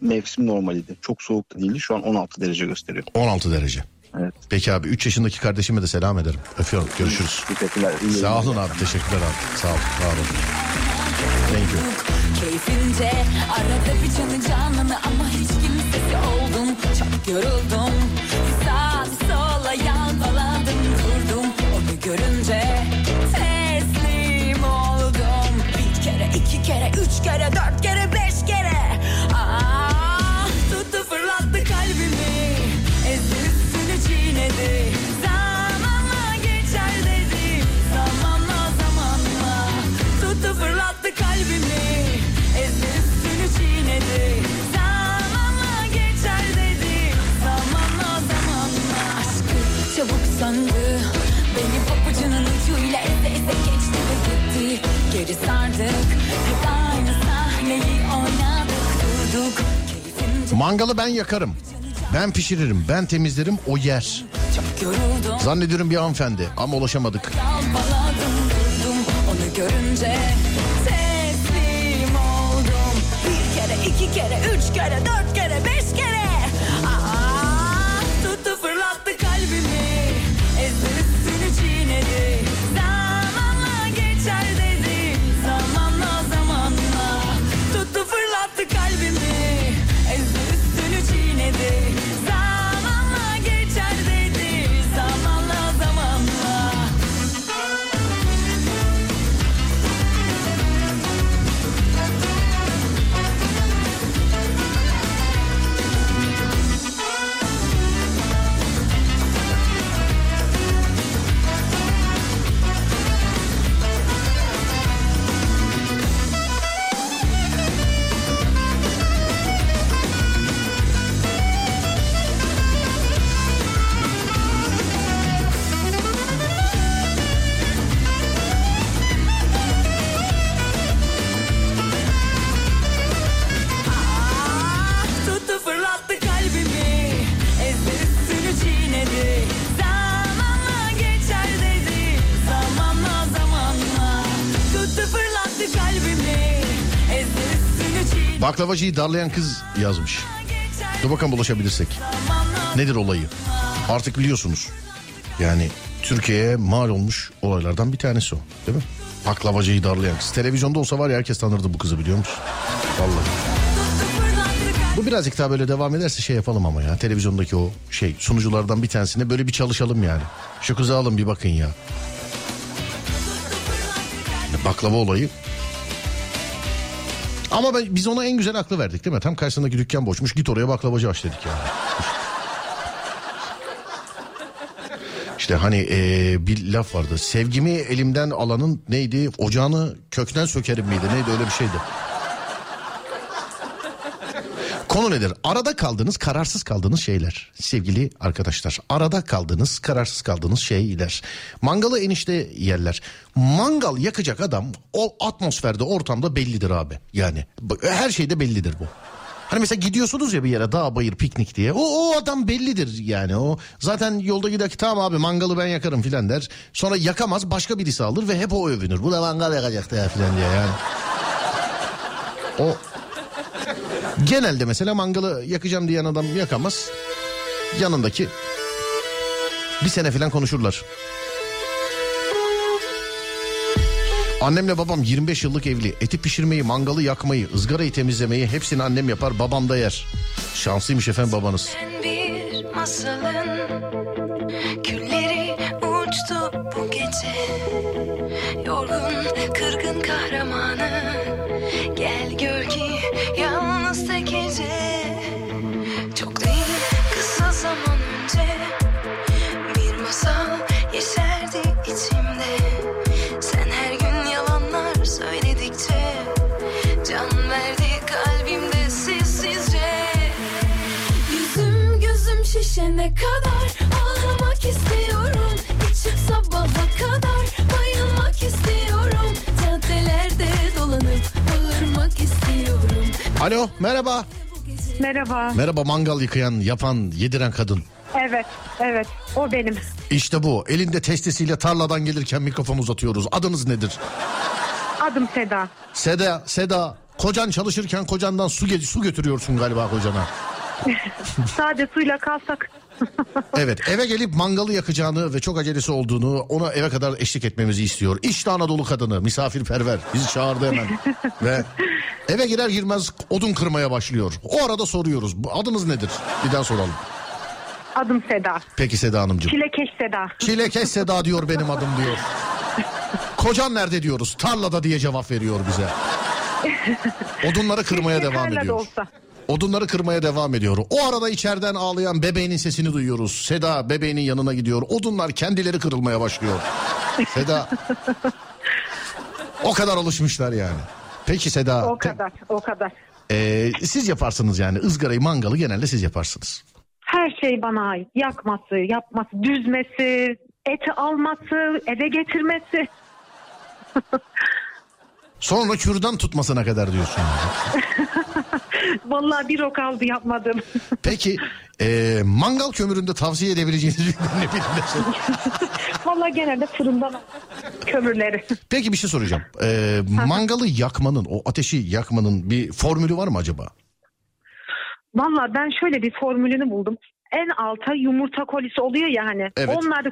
mevsim normaliydi. Çok soğuk da değildi. Şu an 16 derece gösteriyor. 16 derece. Evet. Peki abi 3 yaşındaki kardeşime de selam ederim. Öpüyorum. Görüşürüz. Teşekkürler. iyi Sağ olun abi. Teşekkürler abi. Sağ olun. Var olun. Thank you. Keyfince arada bir canı canını ama hiç yoruldum. Sağ sola yalpaladım durdum Onu görünce teslim oldum. Bir kere iki kere üç kere dört kere beş söndü Beni papucunun ucuyla eze eze geçti ve gitti Geri sardık Hep aynı sahneyi oynadık durduk Mangalı ben yakarım. Ben pişiririm. Ben temizlerim. O yer. Zannediyorum bir hanımefendi ama ulaşamadık. Görünce teslim oldum Bir kere iki kere üç kere dört kere beş Baklavacıyı darlayan kız yazmış. Dur bakalım bulaşabilirsek. Nedir olayı? Artık biliyorsunuz. Yani Türkiye'ye mal olmuş olaylardan bir tanesi o. Değil mi? Baklavacıyı darlayan kız. Televizyonda olsa var ya herkes tanırdı bu kızı biliyor musun? Vallahi. Bu birazcık daha böyle devam ederse şey yapalım ama ya. Televizyondaki o şey sunuculardan bir tanesine böyle bir çalışalım yani. Şu kızı alın bir bakın ya. Baklava olayı. Ama ben, biz ona en güzel aklı verdik değil mi? Tam karşısındaki dükkan boşmuş. Git oraya baklavacı aç dedik yani. İşte hani eee, bir laf vardı. Sevgimi elimden alanın neydi? Ocağını kökten sökerim miydi? Neydi öyle bir şeydi. Konu nedir? Arada kaldığınız, kararsız kaldığınız şeyler. Sevgili arkadaşlar. Arada kaldığınız, kararsız kaldığınız şeyler. Mangalı enişte yerler. Mangal yakacak adam o atmosferde, ortamda bellidir abi. Yani her şeyde bellidir bu. Hani mesela gidiyorsunuz ya bir yere dağ bayır piknik diye. O, o adam bellidir yani o. Zaten yolda giderken tamam abi mangalı ben yakarım filan der. Sonra yakamaz başka birisi alır ve hep o övünür. Bu da mangal yakacaktı ya filan diye yani. O Genelde mesela mangalı yakacağım diyen adam yakamaz. Yanındaki bir sene falan konuşurlar. Annemle babam 25 yıllık evli. Eti pişirmeyi, mangalı yakmayı, ızgarayı temizlemeyi hepsini annem yapar, babam da yer. Şanslıymış efendim babanız. Masalın Külleri uçtu bu gece Yorgun kırgın kahramanı Gel gör ki yalnız tek gece Çok değil kısa zaman önce. Bir masal yeşerdi içimde. Sen her gün yalanlar söyledikçe. Can verdi kalbimde sessizce. Yüzüm gözüm şişene kadar Ağlamak istiyorum. İçip sabaha kadar Bayılmak istiyorum. Caddelerde dolanıp Alo merhaba. Merhaba. Merhaba mangal yıkayan, yapan, yediren kadın. Evet, evet. O benim. İşte bu. Elinde testisiyle tarladan gelirken mikrofon uzatıyoruz. Adınız nedir? Adım Seda. Seda, Seda. Kocan çalışırken kocandan su, su götürüyorsun galiba kocana. Sade suyla kalsak. Evet eve gelip mangalı yakacağını ve çok acelesi olduğunu ona eve kadar eşlik etmemizi istiyor. İşte Anadolu kadını misafirperver bizi çağırdı hemen. ve eve girer girmez odun kırmaya başlıyor. O arada soruyoruz adınız nedir? Bir daha soralım. Adım Seda. Peki Seda Hanımcığım. Çilekeş Seda. Çilekeş Seda diyor benim adım diyor. Kocan nerede diyoruz? Tarlada diye cevap veriyor bize. Odunları kırmaya devam Tarlada ediyor. olsa. Odunları kırmaya devam ediyor. O arada içeriden ağlayan bebeğinin sesini duyuyoruz. Seda bebeğinin yanına gidiyor. Odunlar kendileri kırılmaya başlıyor. Seda o kadar alışmışlar yani. Peki Seda. O kadar, o kadar. Ee, siz yaparsınız yani ızgarayı mangalı genelde siz yaparsınız. Her şey bana ait. Yakması, yapması, düzmesi, eti alması, eve getirmesi. Sonra kürdan tutmasına kadar diyorsun. Vallahi bir o kaldı yapmadım. Peki ee, mangal kömüründe tavsiye edebileceğiniz bir ne sorayım. Vallahi genelde fırından kömürleri. Peki bir şey soracağım. Ee, mangalı yakmanın o ateşi yakmanın bir formülü var mı acaba? Vallahi ben şöyle bir formülünü buldum. En alta yumurta kolisi oluyor ya hani. Evet. Onları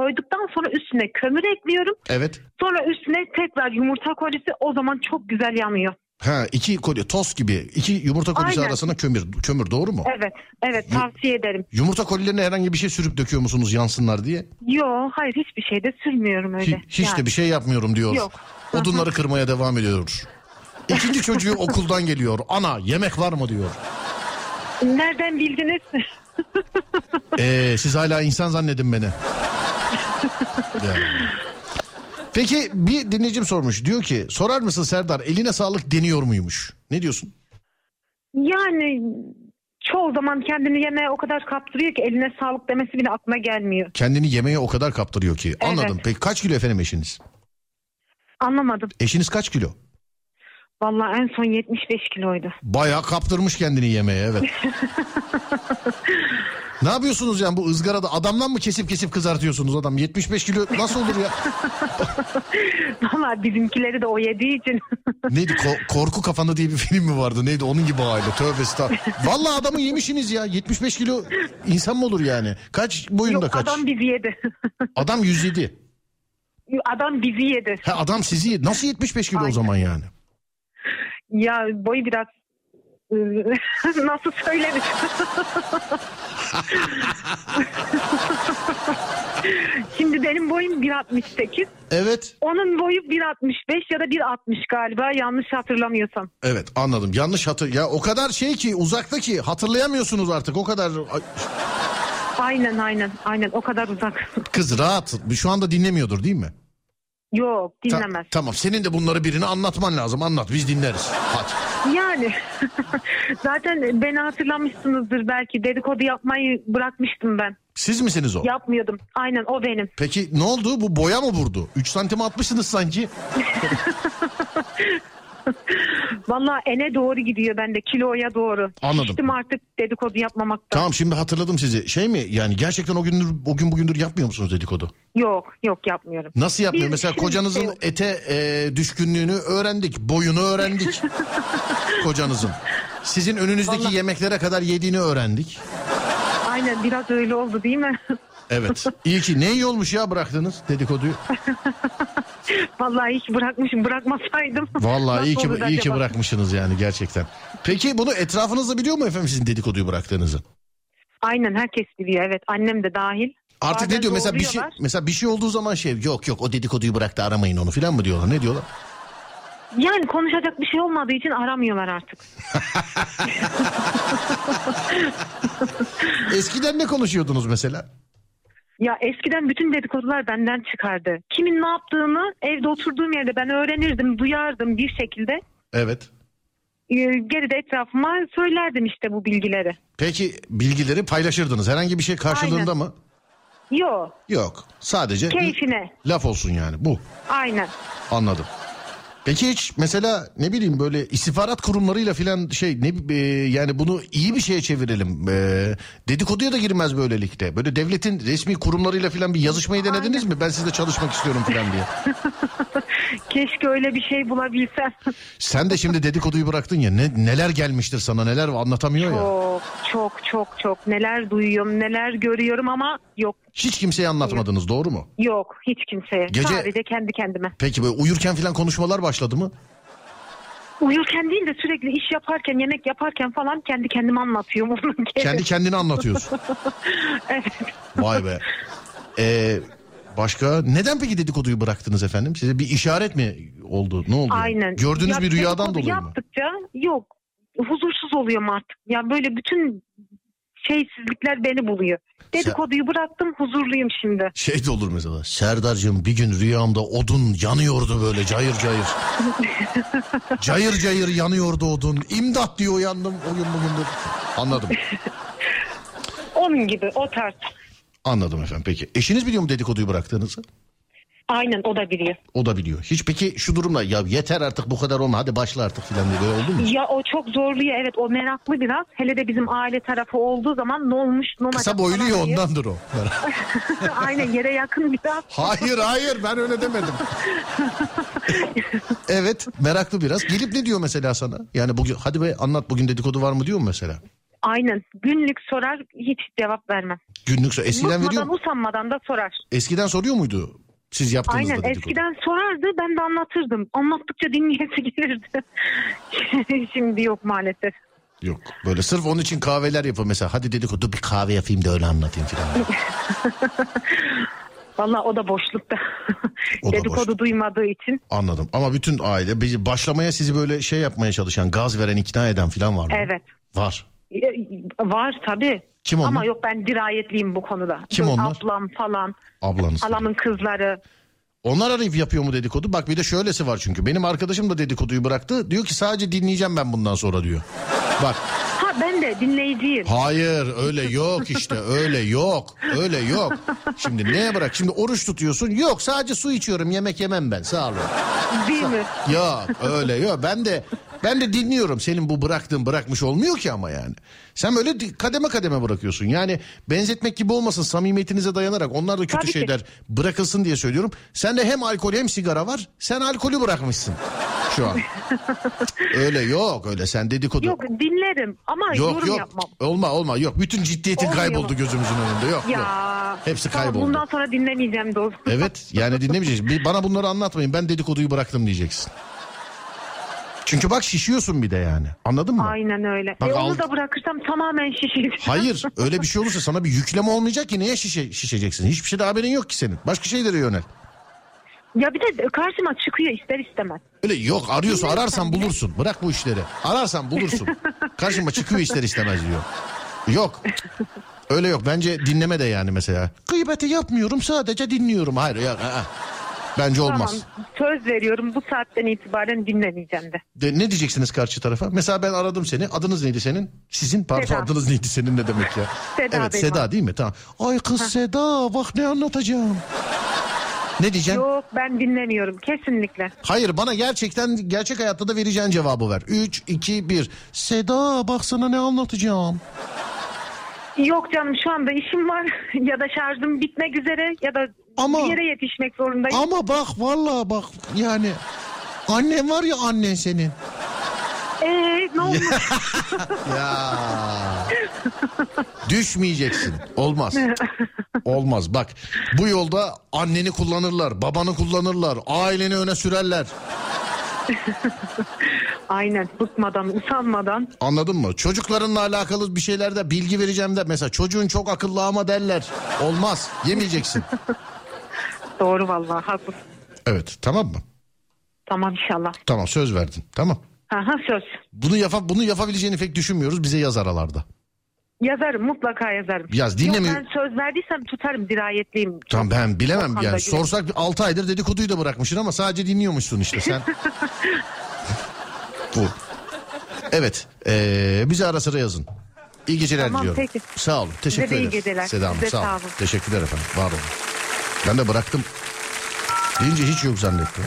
koyduktan sonra üstüne kömür ekliyorum. Evet. Sonra üstüne tekrar yumurta kolisi o zaman çok güzel yanıyor. Ha iki kolye tost gibi iki yumurta kolisi Aynen. arasına kömür kömür doğru mu? Evet, evet tavsiye ederim. Yumurta kolilerine herhangi bir şey sürüp döküyor musunuz yansınlar diye? Yo, hayır hiçbir şeyde sürmüyorum öyle. Hi- hiç Yani. de bir şey yapmıyorum diyor. Yok. Odunları kırmaya devam ediyor. İkinci çocuğu okuldan geliyor. Ana yemek var mı diyor. Nereden bildiniz? Ee, siz hala insan zannedin beni. Yani. Peki bir dinleyicim sormuş. Diyor ki sorar mısın Serdar eline sağlık deniyor muymuş? Ne diyorsun? yani çoğu zaman kendini yemeğe o kadar kaptırıyor ki eline sağlık demesi bile aklına gelmiyor. Kendini yemeğe o kadar kaptırıyor ki. Anladım. Evet. Peki kaç kilo efendim eşiniz? Anlamadım. Eşiniz kaç kilo? Vallahi en son 75 kiloydu. Bayağı kaptırmış kendini yemeğe evet. ne yapıyorsunuz yani bu ızgarada adamdan mı kesip kesip kızartıyorsunuz adam 75 kilo nasıl olur ya? Vallahi bizimkileri de o yediği için. Neydi Ko- Korku Kafanı diye bir film mi vardı neydi onun gibi aile tövbe estağfurullah. Vallahi adamı yemişsiniz ya 75 kilo insan mı olur yani? Kaç boyunda Yok kaç? adam bizi yedi. Adam 107. Adam bizi yedi. Ha, adam sizi nasıl 75 kilo o Aynen. zaman yani? Ya boyu biraz nasıl söylenir? Şimdi benim boyum 1.68. Evet. Onun boyu 1.65 ya da 1.60 galiba yanlış hatırlamıyorsam. Evet anladım. Yanlış hatır. Ya o kadar şey ki uzakta ki hatırlayamıyorsunuz artık. O kadar Ay, Aynen aynen aynen o kadar uzak. kız rahat. Şu anda dinlemiyordur değil mi? Yok Ta- dinlemez. tamam. Senin de bunları birine anlatman lazım. Anlat biz dinleriz. Hadi. Yani zaten beni hatırlamışsınızdır belki dedikodu yapmayı bırakmıştım ben. Siz misiniz o? Yapmıyordum. Aynen o benim. Peki ne oldu? Bu boya mı vurdu? 3 santim atmışsınız sanki. Vallahi ene doğru gidiyor bende kiloya doğru. Anladım. Şiştim artık dedikodu yapmamaktan. Tamam şimdi hatırladım sizi. Şey mi yani gerçekten o gündür o gün bugündür yapmıyor musunuz dedikodu? Yok yok yapmıyorum. Nasıl yapmıyor? Bir Mesela şimdi kocanızın şey ete e, düşkünlüğünü öğrendik. Boyunu öğrendik. kocanızın. Sizin önünüzdeki Vallahi- yemeklere kadar yediğini öğrendik. Aynen biraz öyle oldu değil mi? Evet. İyi ki ne iyi olmuş ya bıraktınız dedikoduyu. Vallahi hiç bırakmışım bırakmasaydım. Vallahi Nasıl iyi ki iyi ki bırakmışsınız yani gerçekten. Peki bunu etrafınızda biliyor mu efendim sizin dedikoduyu bıraktığınızı? Aynen herkes biliyor evet annem de dahil. Artık Bazen ne diyor mesela bir şey mesela bir şey olduğu zaman şey yok yok o dedikoduyu bıraktı aramayın onu filan mı diyorlar ne diyorlar? Yani konuşacak bir şey olmadığı için aramıyorlar artık. Eskiden ne konuşuyordunuz mesela? Ya eskiden bütün dedikodular benden çıkardı. Kimin ne yaptığını evde oturduğum yerde ben öğrenirdim, duyardım bir şekilde. Evet. Ee, Geri de etrafıma söylerdim işte bu bilgileri. Peki bilgileri paylaşırdınız. Herhangi bir şey karşılığında Aynen. mı? Yo, Yok. Sadece keyfine. laf olsun yani bu. Aynen. Anladım. Peki hiç mesela ne bileyim böyle istihbarat kurumlarıyla filan şey ne e, yani bunu iyi bir şeye çevirelim. E, dedikoduya da girmez böylelikle. Böyle devletin resmi kurumlarıyla filan bir yazışmayı denediniz mi? Ben sizle çalışmak istiyorum filan diye. Keşke öyle bir şey bulabilsem. Sen de şimdi dedikoduyu bıraktın ya. Ne, neler gelmiştir sana neler anlatamıyor ya. çok, çok, çok, çok. Neler duyuyorum, neler görüyorum ama yok, Hiç kimseye anlatmadınız doğru mu? yok. Hiç kimseye. Gece- Sadece kendi kendime. Peki böyle uyurken filan konuşmalar başladı mı? Uyurken değil de sürekli iş yaparken, yemek yaparken falan kendi kendime anlatıyorum. Kendi kendine anlatıyorsun. Evet. Vay be. Ee, başka neden peki dedikoduyu bıraktınız efendim? Size bir işaret mi oldu? Ne oldu? Aynen. Gördüğünüz Ya bir rüyadan dolayı mı? Yaptıkça yok. Huzursuz oluyorum artık. Ya böyle bütün şeysizlikler beni buluyor. Dedikoduyu bıraktım huzurluyum şimdi. Şey de olur mesela. Serdar'cığım bir gün rüyamda odun yanıyordu böyle cayır cayır. cayır cayır yanıyordu odun. İmdat diye uyandım o gün bugündür. Anladım. Onun gibi o tarz. Anladım efendim peki. Eşiniz biliyor mu dedikoduyu bıraktığınızı? Aynen o da biliyor. O da biliyor. Hiç peki şu durumda ya yeter artık bu kadar olma hadi başla artık filan diye böyle oldu mu? Ya o çok zorluyor evet o meraklı biraz. Hele de bizim aile tarafı olduğu zaman ne olmuş ne olacak Kısa boylu falan ya diye. ondandır o. Aynen yere yakın biraz. Hayır hayır ben öyle demedim. evet meraklı biraz. Gelip ne diyor mesela sana? Yani bugün hadi be anlat bugün dedikodu var mı diyor mu mesela? Aynen günlük sorar hiç cevap vermem. Günlük sor- eskiden veriyor Unutmadan mu? usanmadan da sorar. Eskiden soruyor muydu? Siz yaptığınızda Aynen dedikodu. eskiden sorardı ben de anlatırdım. Anlattıkça dinleyesi gelirdi. Şimdi yok maalesef. Yok böyle sırf onun için kahveler yapıyor mesela. Hadi dedikodu bir kahve yapayım da öyle anlatayım falan. Valla o da boşlukta. O da Dedikodu boşluk. duymadığı için. Anladım ama bütün aile başlamaya sizi böyle şey yapmaya çalışan gaz veren ikna eden falan var mı? Evet. Var. E, Var tabii. Kim onlar? Ama yok ben dirayetliyim bu konuda. Kim Böyle onlar? Ablam falan. Ablanız. Halamın kızları. Onlar arayıp yapıyor mu dedikodu? Bak bir de şöylesi var çünkü. Benim arkadaşım da dedikoduyu bıraktı. Diyor ki sadece dinleyeceğim ben bundan sonra diyor. Bak Ha ben de dinleyiciyim. hayır öyle yok işte öyle yok. Öyle yok. Şimdi neye bırak? Şimdi oruç tutuyorsun. Yok sadece su içiyorum yemek yemem ben sağ olun. Değil mi? Yok öyle yok. Ben de ben de dinliyorum. Senin bu bıraktığın bırakmış olmuyor ki ama yani. Sen böyle kademe kademe bırakıyorsun. Yani benzetmek gibi olmasın samimiyetinize dayanarak. Onlar da kötü Tabii ki. şeyler bırakılsın diye söylüyorum. Sen de hem alkol hem sigara var. Sen alkolü bırakmışsın şu an. öyle yok öyle sen dedikodu. Yok dinlerim ama yok yorum yok. yapmam. Olma olma yok. Bütün ciddiyetin Olmuyor kayboldu gözümüzün önünde. Yok yok. Ya Hepsi Tamam, kayboldu. bundan sonra dinlemeyeceğim zaman. Evet yani dinlemeyeceksin. Bana bunları anlatmayın ben dedikoduyu bıraktım diyeceksin. Çünkü bak şişiyorsun bir de yani. Anladın mı? Aynen öyle. Bak e, al- onu da bırakırsam tamamen şişeceğim. Hayır öyle bir şey olursa sana bir yükleme olmayacak ki neye şişe, şişeceksin? Hiçbir şeyde haberin yok ki senin. Başka şeylere yönel. Ya bir de karşıma çıkıyor ister istemez. Öyle yok arıyorsun ararsan bulursun. Bırak bu işleri. Ararsan bulursun. Karşıma çıkıyor ister istemez diyor. Yok. Öyle yok. Bence dinleme de yani mesela. Gıybeti yapmıyorum sadece dinliyorum. Hayır ya. Bence olmaz. Tamam söz veriyorum bu saatten itibaren dinlemeyeceğim de. De, ne diyeceksiniz karşı tarafa? Mesela ben aradım seni. Adınız neydi senin? Sizin? Pardon Seda. adınız neydi senin ne demek ya? Seda evet Seda adım. değil mi? Tamam. Ay kız Seda bak ne anlatacağım. Ne diyeceksin? Yok ben dinlemiyorum kesinlikle. Hayır bana gerçekten gerçek hayatta da vereceğin cevabı ver. 3, 2, 1. Seda bak sana ne anlatacağım. Yok canım şu anda işim var ya da şarjım bitmek üzere ya da Ama- bir yere yetişmek zorundayım. Ama bak vallahi bak yani annen var ya annen senin. Eee ne olmuş? Ya. Düşmeyeceksin. Olmaz. Olmaz. Bak bu yolda anneni kullanırlar, babanı kullanırlar, aileni öne sürerler. Aynen bıkmadan usanmadan. Anladın mı? Çocuklarınla alakalı bir şeylerde bilgi vereceğim de mesela çocuğun çok akıllı ama derler. Olmaz. Yemeyeceksin. Doğru vallahi haklısın. Evet, tamam mı? Tamam inşallah. Tamam söz verdin. Tamam. Aha söz. Bunu yapa bunu yapabileceğini pek düşünmüyoruz. Bize yaz aralarda. Yazarım mutlaka yazarım. Yaz, dinlemiyor- Yok, ben söz verdiysem tutarım dirayetliyim. Tamam ben bilemem Çok yani. Sorsak 6 aydır dedikoduyu da bırakmışsın ama sadece dinliyormuşsun işte sen. Bu. Evet. Ee, bize ara sıra yazın. İyi geceler Tamam, diliyorum. peki. Sağ olun. Teşekkür Size de iyi ederim. geceler. Seda Hanım Size sağ olun. sağ olun. Teşekkürler efendim. Var olun. Ben de bıraktım. Deyince hiç yok zannettim.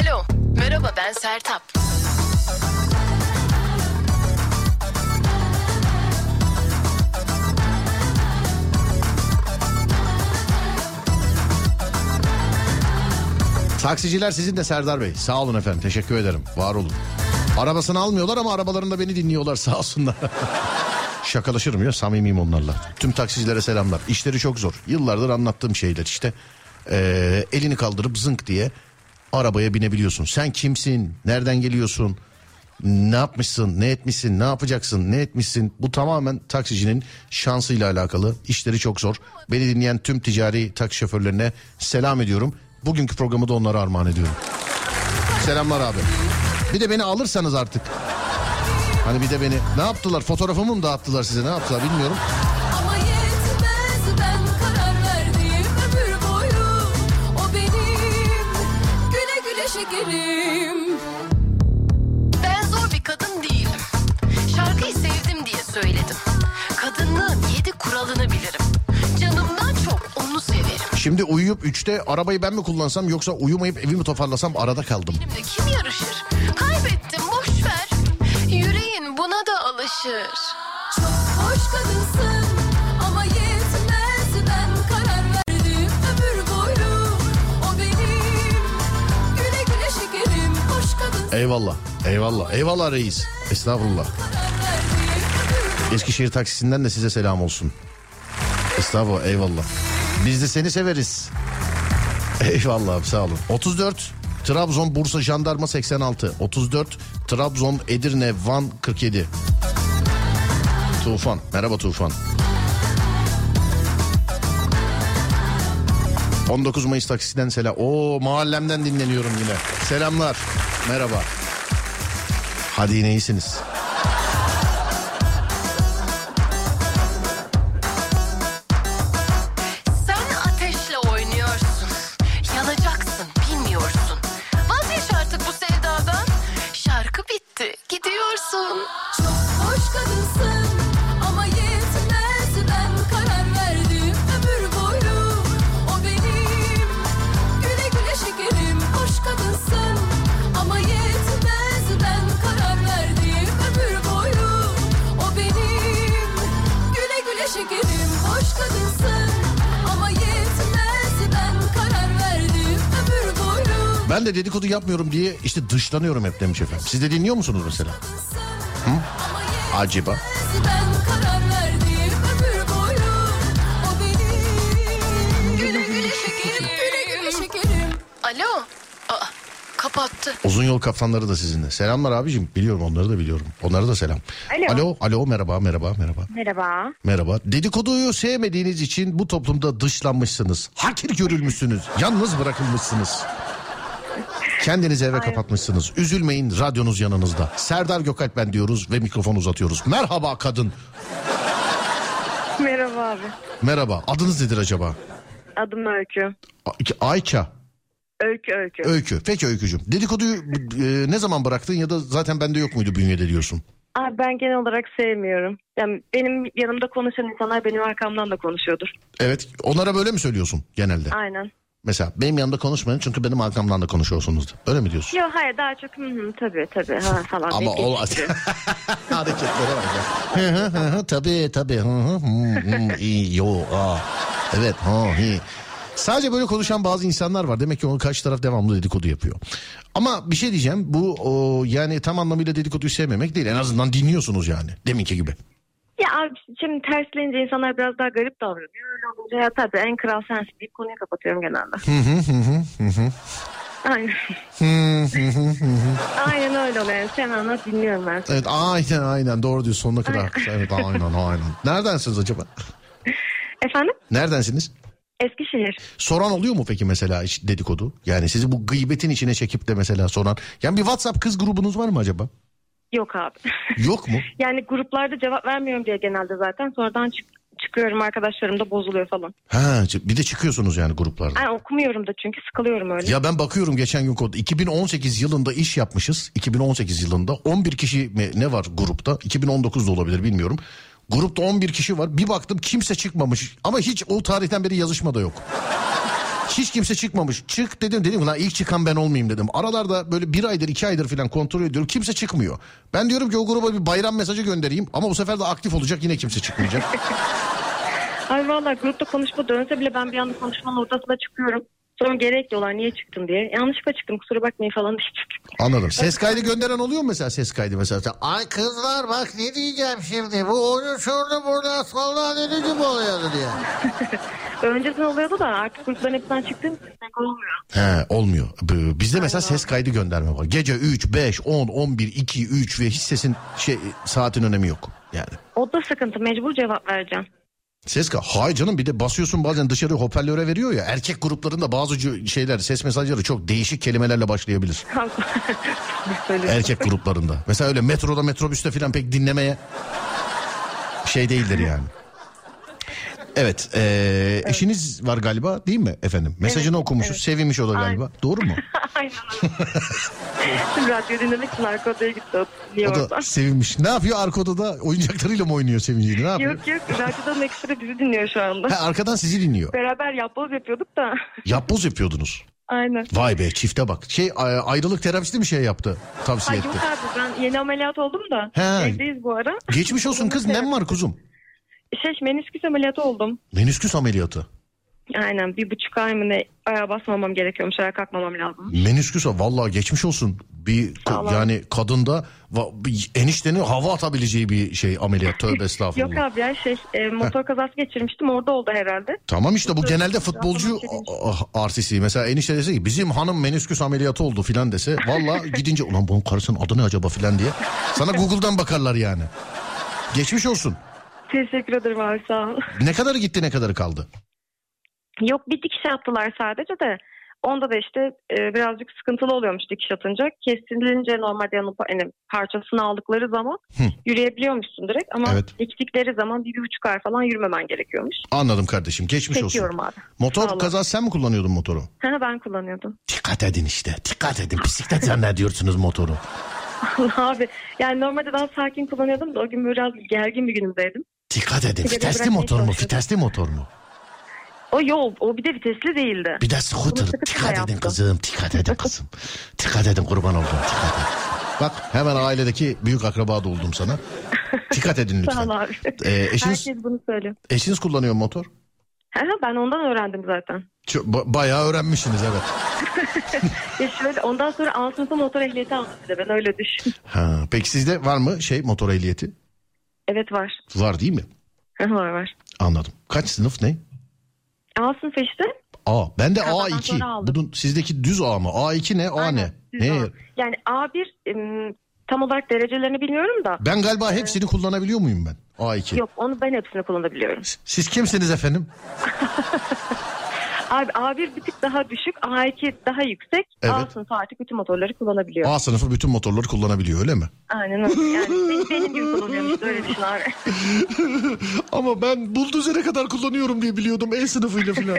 Alo, merhaba ben Sertap. Taksiciler sizin de Serdar Bey. Sağ olun efendim. Teşekkür ederim. Var olun. Arabasını almıyorlar ama arabalarında beni dinliyorlar sağ olsunlar. Şakalaşırım ya samimiyim onlarla. Tüm taksicilere selamlar. İşleri çok zor. Yıllardır anlattığım şeyler işte. Ee, elini kaldırıp zınk diye arabaya binebiliyorsun. Sen kimsin? Nereden geliyorsun? Ne yapmışsın? Ne etmişsin? Ne yapacaksın? Ne etmişsin? Bu tamamen taksicinin şansıyla alakalı. İşleri çok zor. Beni dinleyen tüm ticari taksi şoförlerine selam ediyorum. Bugünkü programı da onlara armağan ediyorum. Selamlar abi. Bir de beni alırsanız artık. Hani bir de beni ne yaptılar? Fotoğrafımı mı dağıttılar size? Ne yaptılar bilmiyorum. Ben şekerim zor bir kadın değilim. Şarkıyı sevdim diye söyledim. Kadınlığın yedi kuralını bilirim. Canımdan çok onu severim. Şimdi uyuyup üçte arabayı ben mi kullansam yoksa uyumayıp evimi toparlasam arada kaldım. Benimle kim yarışır? Kaybettim boş ver. Yüreğin buna da alışır. Çok hoş kadınsın ama yetmez ben karar verdim ömür boyu O benim güle güle şekerim hoş kadınsın Eyvallah. Eyvallah. Eyvallah reis. Estağfurullah. Eskişehir taksisinden de size selam olsun. Estağfurullah eyvallah. Biz de seni severiz. Eyvallah abi sağ olun. 34 Trabzon Bursa Jandarma 86. 34 Trabzon Edirne Van 47. Tufan. Merhaba Tufan. 19 Mayıs taksiden selam. Oo mahallemden dinleniyorum yine. Selamlar. Merhaba. Hadi yine iyisiniz. Yapmıyorum diye işte dışlanıyorum hep demiş efendim. Siz de dinliyor musunuz mesela? Hı? Acaba. Alo. Aa, kapattı. Uzun yol kaptanları da sizinle. Selamlar abicim. Biliyorum onları da biliyorum. Onlara da selam. Alo. Alo, alo merhaba, merhaba, merhaba. Merhaba. Merhaba. Dedikoduyu sevmediğiniz için bu toplumda dışlanmışsınız. Hakir görülmüşsünüz. Yalnız bırakılmışsınız. Kendinizi eve kapatmışsınız. Üzülmeyin radyonuz yanınızda. Serdar Gökalp ben diyoruz ve mikrofon uzatıyoruz. Merhaba kadın. Merhaba abi. Merhaba. Adınız nedir acaba? Adım Öykü. A- Ayça. Öykü Öykü. Öykü. Peki Öykücüm. Dedikoduyu e, ne zaman bıraktın ya da zaten bende yok muydu bünyede diyorsun? Abi ben genel olarak sevmiyorum. Yani benim yanımda konuşan insanlar benim arkamdan da konuşuyordur. Evet. Onlara böyle mi söylüyorsun genelde? Aynen. Mesela benim yanımda konuşmayın çünkü benim arkamdan da konuşuyorsunuz. Öyle mi diyorsun? Yok hayır daha çok hı hı, tabii tabii ha, falan. Ama o hareketlere bak ya. Hı hı hı hı, tabii tabii. Hı hı, hı, hı, iyi, yo, aa. Evet. Ha, iyi. Sadece böyle konuşan bazı insanlar var. Demek ki onu karşı taraf devamlı dedikodu yapıyor. Ama bir şey diyeceğim. Bu o, yani tam anlamıyla dedikoduyu sevmemek değil. En azından dinliyorsunuz yani. Deminki gibi. Ya abi şimdi tersleyince insanlar biraz daha garip davranıyor. Öyle olunca ya tabii en kral sensin deyip konuyu kapatıyorum genelde. Aynen. aynen öyle oluyor. Sen anlat dinliyorum ben. Evet aynen aynen doğru diyorsun sonuna kadar haklısın. Evet aynen aynen. Neredensiniz acaba? Efendim? Neredensiniz? Eskişehir. Soran oluyor mu peki mesela hiç dedikodu? Yani sizi bu gıybetin içine çekip de mesela soran. Yani bir WhatsApp kız grubunuz var mı acaba? Yok abi. Yok mu? yani gruplarda cevap vermiyorum diye genelde zaten. Sonradan çık- çıkıyorum arkadaşlarım da bozuluyor falan. Ha bir de çıkıyorsunuz yani gruplarda. Yani okumuyorum da çünkü sıkılıyorum öyle. Ya ben bakıyorum geçen gün kod 2018 yılında iş yapmışız. 2018 yılında 11 kişi mi, ne var grupta? 2019'da olabilir bilmiyorum. Grupta 11 kişi var. Bir baktım kimse çıkmamış. Ama hiç o tarihten beri yazışma da yok. Hiç kimse çıkmamış. Çık dedim dedim lan ilk çıkan ben olmayayım dedim. Aralarda böyle bir aydır iki aydır falan kontrol ediyorum. Kimse çıkmıyor. Ben diyorum ki o gruba bir bayram mesajı göndereyim. Ama bu sefer de aktif olacak yine kimse çıkmayacak. Ay valla grupta konuşma dönse bile ben bir anda konuşmanın ortasına çıkıyorum. Sonra gerek diyorlar niye çıktın diye. Yanlışlıkla çıktım kusura bakmayın falan diye çıktım. Anladım. Ses kaydı gönderen oluyor mu mesela ses kaydı mesela? Ay kızlar bak ne diyeceğim şimdi. Bu oyun şurada burada solda dedi gibi oluyordu diye. Önceden oluyordu da artık grupların hepsinden çıktığım için pek olmuyor. He olmuyor. B- Bizde mesela ses kaydı gönderme var. Gece 3, 5, 10, 11, 2, 3 ve hiç sesin şey saatin önemi yok. Yani. O da sıkıntı mecbur cevap vereceğim. Ses ka Hay canım bir de basıyorsun bazen dışarı hoparlöre veriyor ya. Erkek gruplarında bazı şeyler ses mesajları çok değişik kelimelerle başlayabilir. Erkek gruplarında. Mesela öyle metroda metrobüste falan pek dinlemeye şey değildir yani. Evet, eee, eşiniz var galiba değil mi efendim? Mesajını okumuşuz, sevinmiş o da galiba. Doğru mu? Aynen öyle. Şimdi radyo dinlemek için arka odaya gitti. o da oradan. sevinmiş. Ne yapıyor arka odada? Oyuncaklarıyla mı oynuyor sevinciyle? Ne yapıyor? Yok yok radyodan ekstra bizi dinliyor şu anda. Ha, arkadan sizi dinliyor. Beraber yapboz yapıyorduk da. Yapboz yapıyordunuz. Aynen. Vay be çifte bak. Şey ayrılık terapisti mi şey yaptı? Tavsiye Ay yok etti. abi ben yeni ameliyat oldum da. He. Evdeyiz bu ara. Geçmiş olsun kız nem var kuzum. Şey menisküs ameliyatı oldum. Menüsküs ameliyatı. Aynen bir buçuk ay mı ne ayağa basmamam gerekiyormuş ayağa kalkmamam lazım. Menüsküs vallahi geçmiş olsun. Bir yani kadında eniştenin hava atabileceği bir şey ameliyat. Tövbe estağfurullah. Yok abi ya şey e, motor kazası geçirmiştim orada oldu herhalde. Tamam işte bu genelde futbolcu şey ah, artisti. Mesela enişte dese ki bizim hanım menüsküs ameliyatı oldu filan dese. Valla gidince ulan bunun karısının adı ne acaba filan diye. Sana Google'dan bakarlar yani. Geçmiş olsun. Teşekkür ederim abi sağ ol. Ne kadarı gitti ne kadarı kaldı? Yok bir dikiş attılar sadece de. Onda da işte e, birazcık sıkıntılı oluyormuş dikiş atınca. Kesilince normalde yani, yani parçasını aldıkları zaman Hı. yürüyebiliyormuşsun direkt. Ama Evet. diktikleri zaman bir, bir buçuk ay falan yürümemen gerekiyormuş. Anladım kardeşim geçmiş olsun. Çekiyorum abi. Motor kazası sen mi kullanıyordun motoru? Ha, ben kullanıyordum. Dikkat edin işte dikkat edin bisiklet zannediyorsunuz motoru. abi yani normalde daha sakin kullanıyordum da o gün biraz gergin bir günümdeydim. Dikkat edin vitesli motor mu vitesli motor mu? O yol o bir de vitesli değildi. Bir de scooter dikkat edin yaptım. kızım dikkat edin kızım. dikkat edin kurban oldum dikkat edin. Bak hemen ailedeki büyük akraba da oldum sana. Dikkat edin Sağ ol lütfen. abi. Ee, eşiniz, Herkes bunu söylüyor. eşiniz kullanıyor motor? Ben ondan öğrendim zaten. Çok, ba- bayağı öğrenmişsiniz evet. Ya şöyle ondan sonra A sınıfı motor ehliyeti aldım ben öyle düşün. Ha, peki sizde var mı şey motor ehliyeti? Evet var. Var değil mi? var var. Anladım. Kaç sınıf ne? A sınıfı işte. A. Ben de Kazadan A2. sonra aldım. Bunun sizdeki düz A mı? A2 ne? A ne? Düz Ne? A. Yani A1 em, tam olarak derecelerini bilmiyorum da. Ben galiba hepsini kullanabiliyor muyum ben? A2. Yok onu ben hepsini kullanabiliyorum. Siz kimsiniz efendim? Abi A1 bir tık daha düşük, A2 daha yüksek. A Evet. sınıfı artık bütün motorları kullanabiliyor. A sınıfı bütün motorları kullanabiliyor öyle mi? Aynen öyle. Yani benim, gibi kullanıyormuş öyle düşün abi. Ama ben buldozere kadar kullanıyorum diye biliyordum E sınıfıyla falan.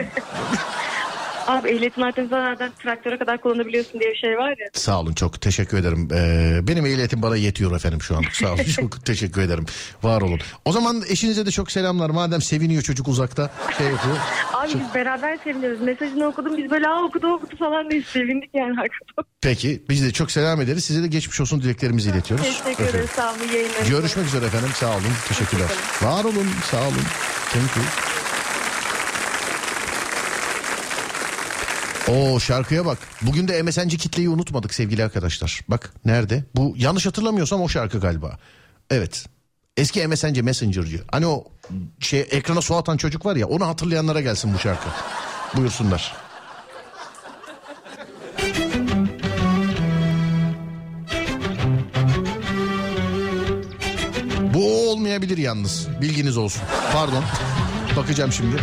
Abi ehliyetin artık zaten traktöre kadar kullanabiliyorsun diye bir şey var ya. Sağ olun çok teşekkür ederim. Ee, benim ehliyetim bana yetiyor efendim şu an. Sağ olun çok teşekkür ederim. Var olun. O zaman eşinize de çok selamlar. Madem seviniyor çocuk uzakta şey yapıyor. Abi biz beraber seviniyoruz. Mesajını okudum biz böyle aa okudu okudu falan diye sevindik yani hakikaten. Peki biz de çok selam ederiz. Size de geçmiş olsun dileklerimizi iletiyoruz. Teşekkür ederiz sağ olun yayınlarınız. Görüşmek üzere efendim. Sağ olun. Teşekkürler. Var olun. Sağ olun. Thank you. O şarkıya bak. Bugün de MSN'ci kitleyi unutmadık sevgili arkadaşlar. Bak nerede? Bu yanlış hatırlamıyorsam o şarkı galiba. Evet. Eski MSN'ci Messenger'cı. Hani o şey ekrana su atan çocuk var ya onu hatırlayanlara gelsin bu şarkı. Buyursunlar. Bu olmayabilir yalnız. Bilginiz olsun. Pardon. Bakacağım şimdi.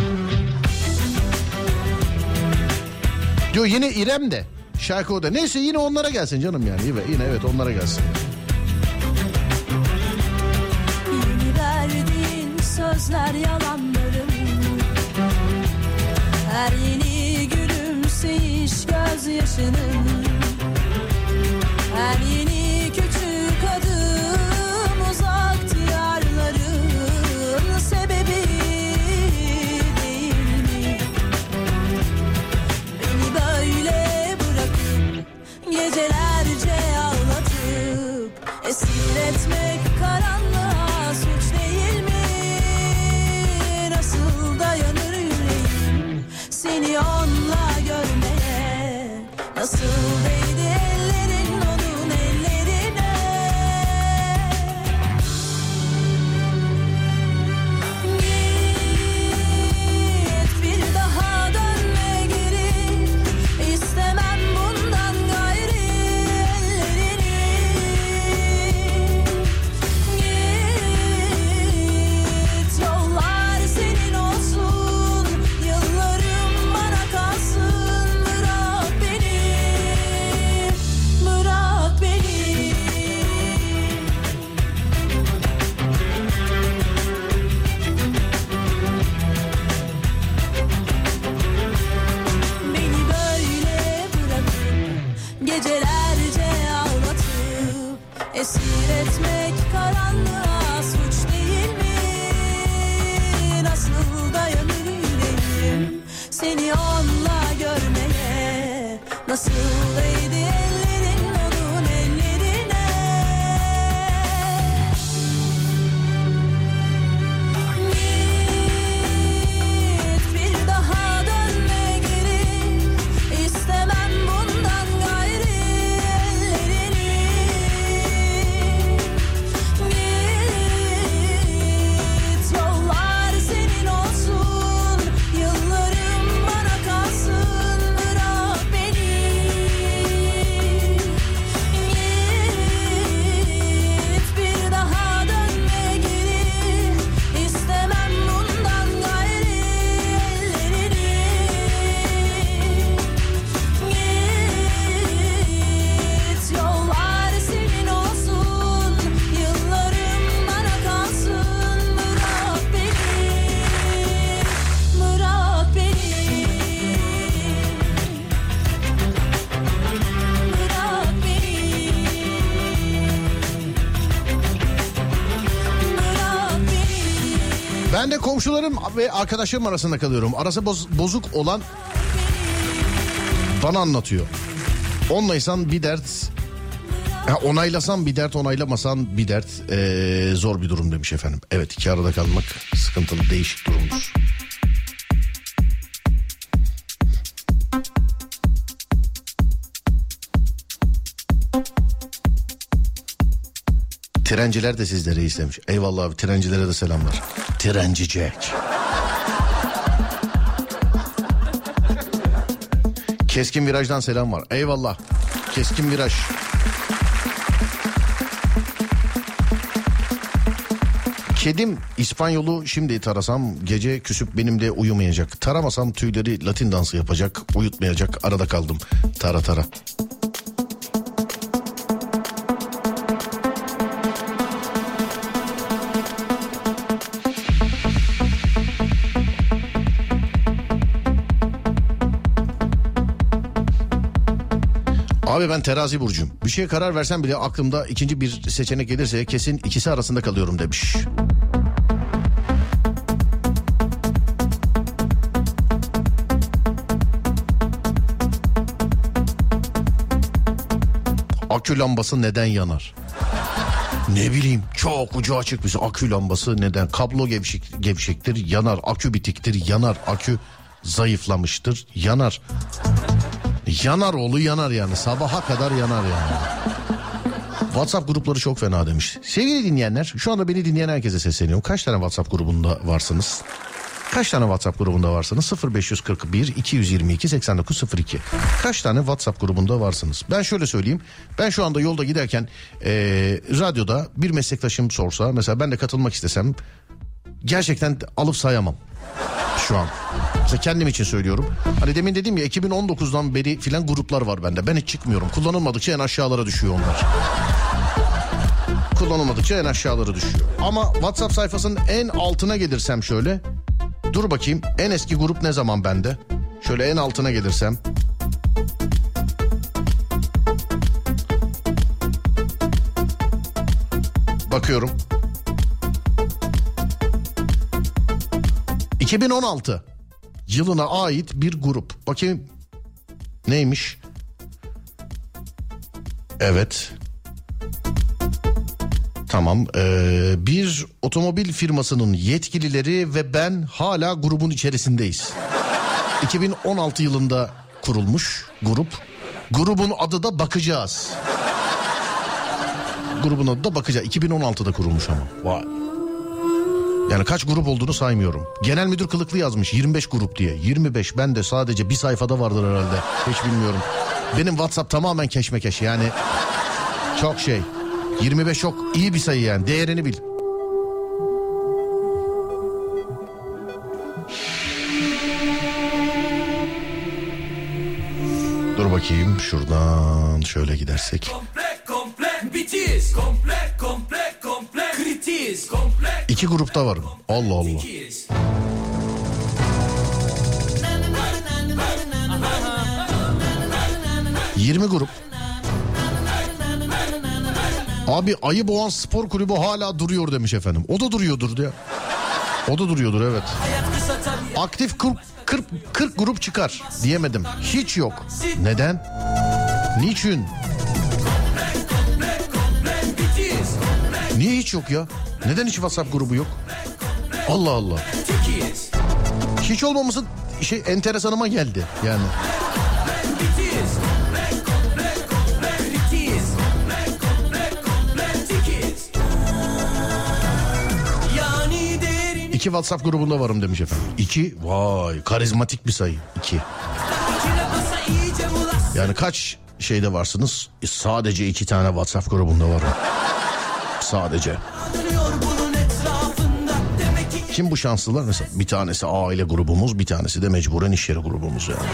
Diyor yine İrem de. Şarkı o da. Neyse yine onlara gelsin canım yani. Yine, yine evet onlara gelsin. Sözler yalanlarım Her yeni gülümseyiş gözyaşının Her yeni esir etmek karanlığa suç değil mi? Nasıl dayanır yüreğim seni onunla görmeye? Nasıl değdi seni onunla görmeye? Nasıl değdi komşularım ve arkadaşlarım arasında kalıyorum. Arası boz- bozuk olan bana anlatıyor. Onlaysan bir dert Ha, onaylasan bir dert onaylamasan bir dert Ee, zor bir durum demiş efendim. Evet iki arada kalmak sıkıntılı değişik durumdur. Trenciler de sizlere istemiş. Eyvallah abi trencilere de selamlar. Trenci Jack. Keskin virajdan selam var. Eyvallah. Keskin viraj. Kedim İspanyolu şimdi tarasam gece küsüp benim de uyumayacak. Taramasam tüyleri Latin dansı yapacak, uyutmayacak. Arada kaldım. Tara tara. Ben terazi burcuyum. Bir şeye karar versem bile aklımda ikinci bir seçenek gelirse kesin ikisi arasında kalıyorum demiş. Akü lambası neden yanar? Ne bileyim çok ucu açık bir şey. akü lambası neden? Kablo gevşek, gevşektir yanar. Akü bitiktir yanar. Akü zayıflamıştır yanar. Yanar oğlu yanar yani sabaha kadar yanar yani. WhatsApp grupları çok fena demiş. Sevgili dinleyenler şu anda beni dinleyen herkese sesleniyorum. Kaç tane WhatsApp grubunda varsınız? Kaç tane WhatsApp grubunda varsınız? 0541 222 8902. Kaç tane WhatsApp grubunda varsınız? Ben şöyle söyleyeyim. Ben şu anda yolda giderken eee, radyoda bir meslektaşım sorsa mesela ben de katılmak istesem gerçekten alıp sayamam şu an. Mesela kendim için söylüyorum. Hani demin dedim ya 2019'dan beri filan gruplar var bende. Ben hiç çıkmıyorum. Kullanılmadıkça en aşağılara düşüyor onlar. Kullanılmadıkça en aşağılara düşüyor. Ama WhatsApp sayfasının en altına gelirsem şöyle. Dur bakayım en eski grup ne zaman bende? Şöyle en altına gelirsem. Bakıyorum. 2016 yılına ait bir grup. Bakayım neymiş? Evet. Tamam. ee, bir otomobil firmasının yetkilileri ve ben hala grubun içerisindeyiz. 2016 yılında kurulmuş grup. Grubun adı da Bakacağız. Grubun adı da Bakacağız. 2016'da kurulmuş ama. Vay. Yani kaç grup olduğunu saymıyorum. Genel müdür kılıklı yazmış 25 grup diye. 25 ben de sadece bir sayfada vardır herhalde. Hiç bilmiyorum. Benim WhatsApp tamamen keşmekeş yani. Çok şey. 25 çok iyi bir sayı yani. Değerini bil. Dur bakayım şuradan şöyle gidersek. Komple komple bitiz Komple komple komple kritiz Komple İki grupta varım. Allah Allah. 20 grup. Abi Ayı Boğan Spor Kulübü hala duruyor demiş efendim. O da duruyordur diye. O da duruyordur evet. Aktif 40, 40, 40 grup çıkar diyemedim. Hiç yok. Neden? Niçin? Niye hiç yok ya? Neden hiç WhatsApp grubu yok? Allah Allah. Hiç olmaması şey enteresanıma geldi yani. İki WhatsApp grubunda varım demiş efendim. İki? Vay karizmatik bir sayı. İki. Yani kaç şeyde varsınız? E, sadece iki tane WhatsApp grubunda varım. Sadece. Kim bu şanslılar? Mesela bir tanesi aile grubumuz, bir tanesi de mecburen iş yeri grubumuz yani.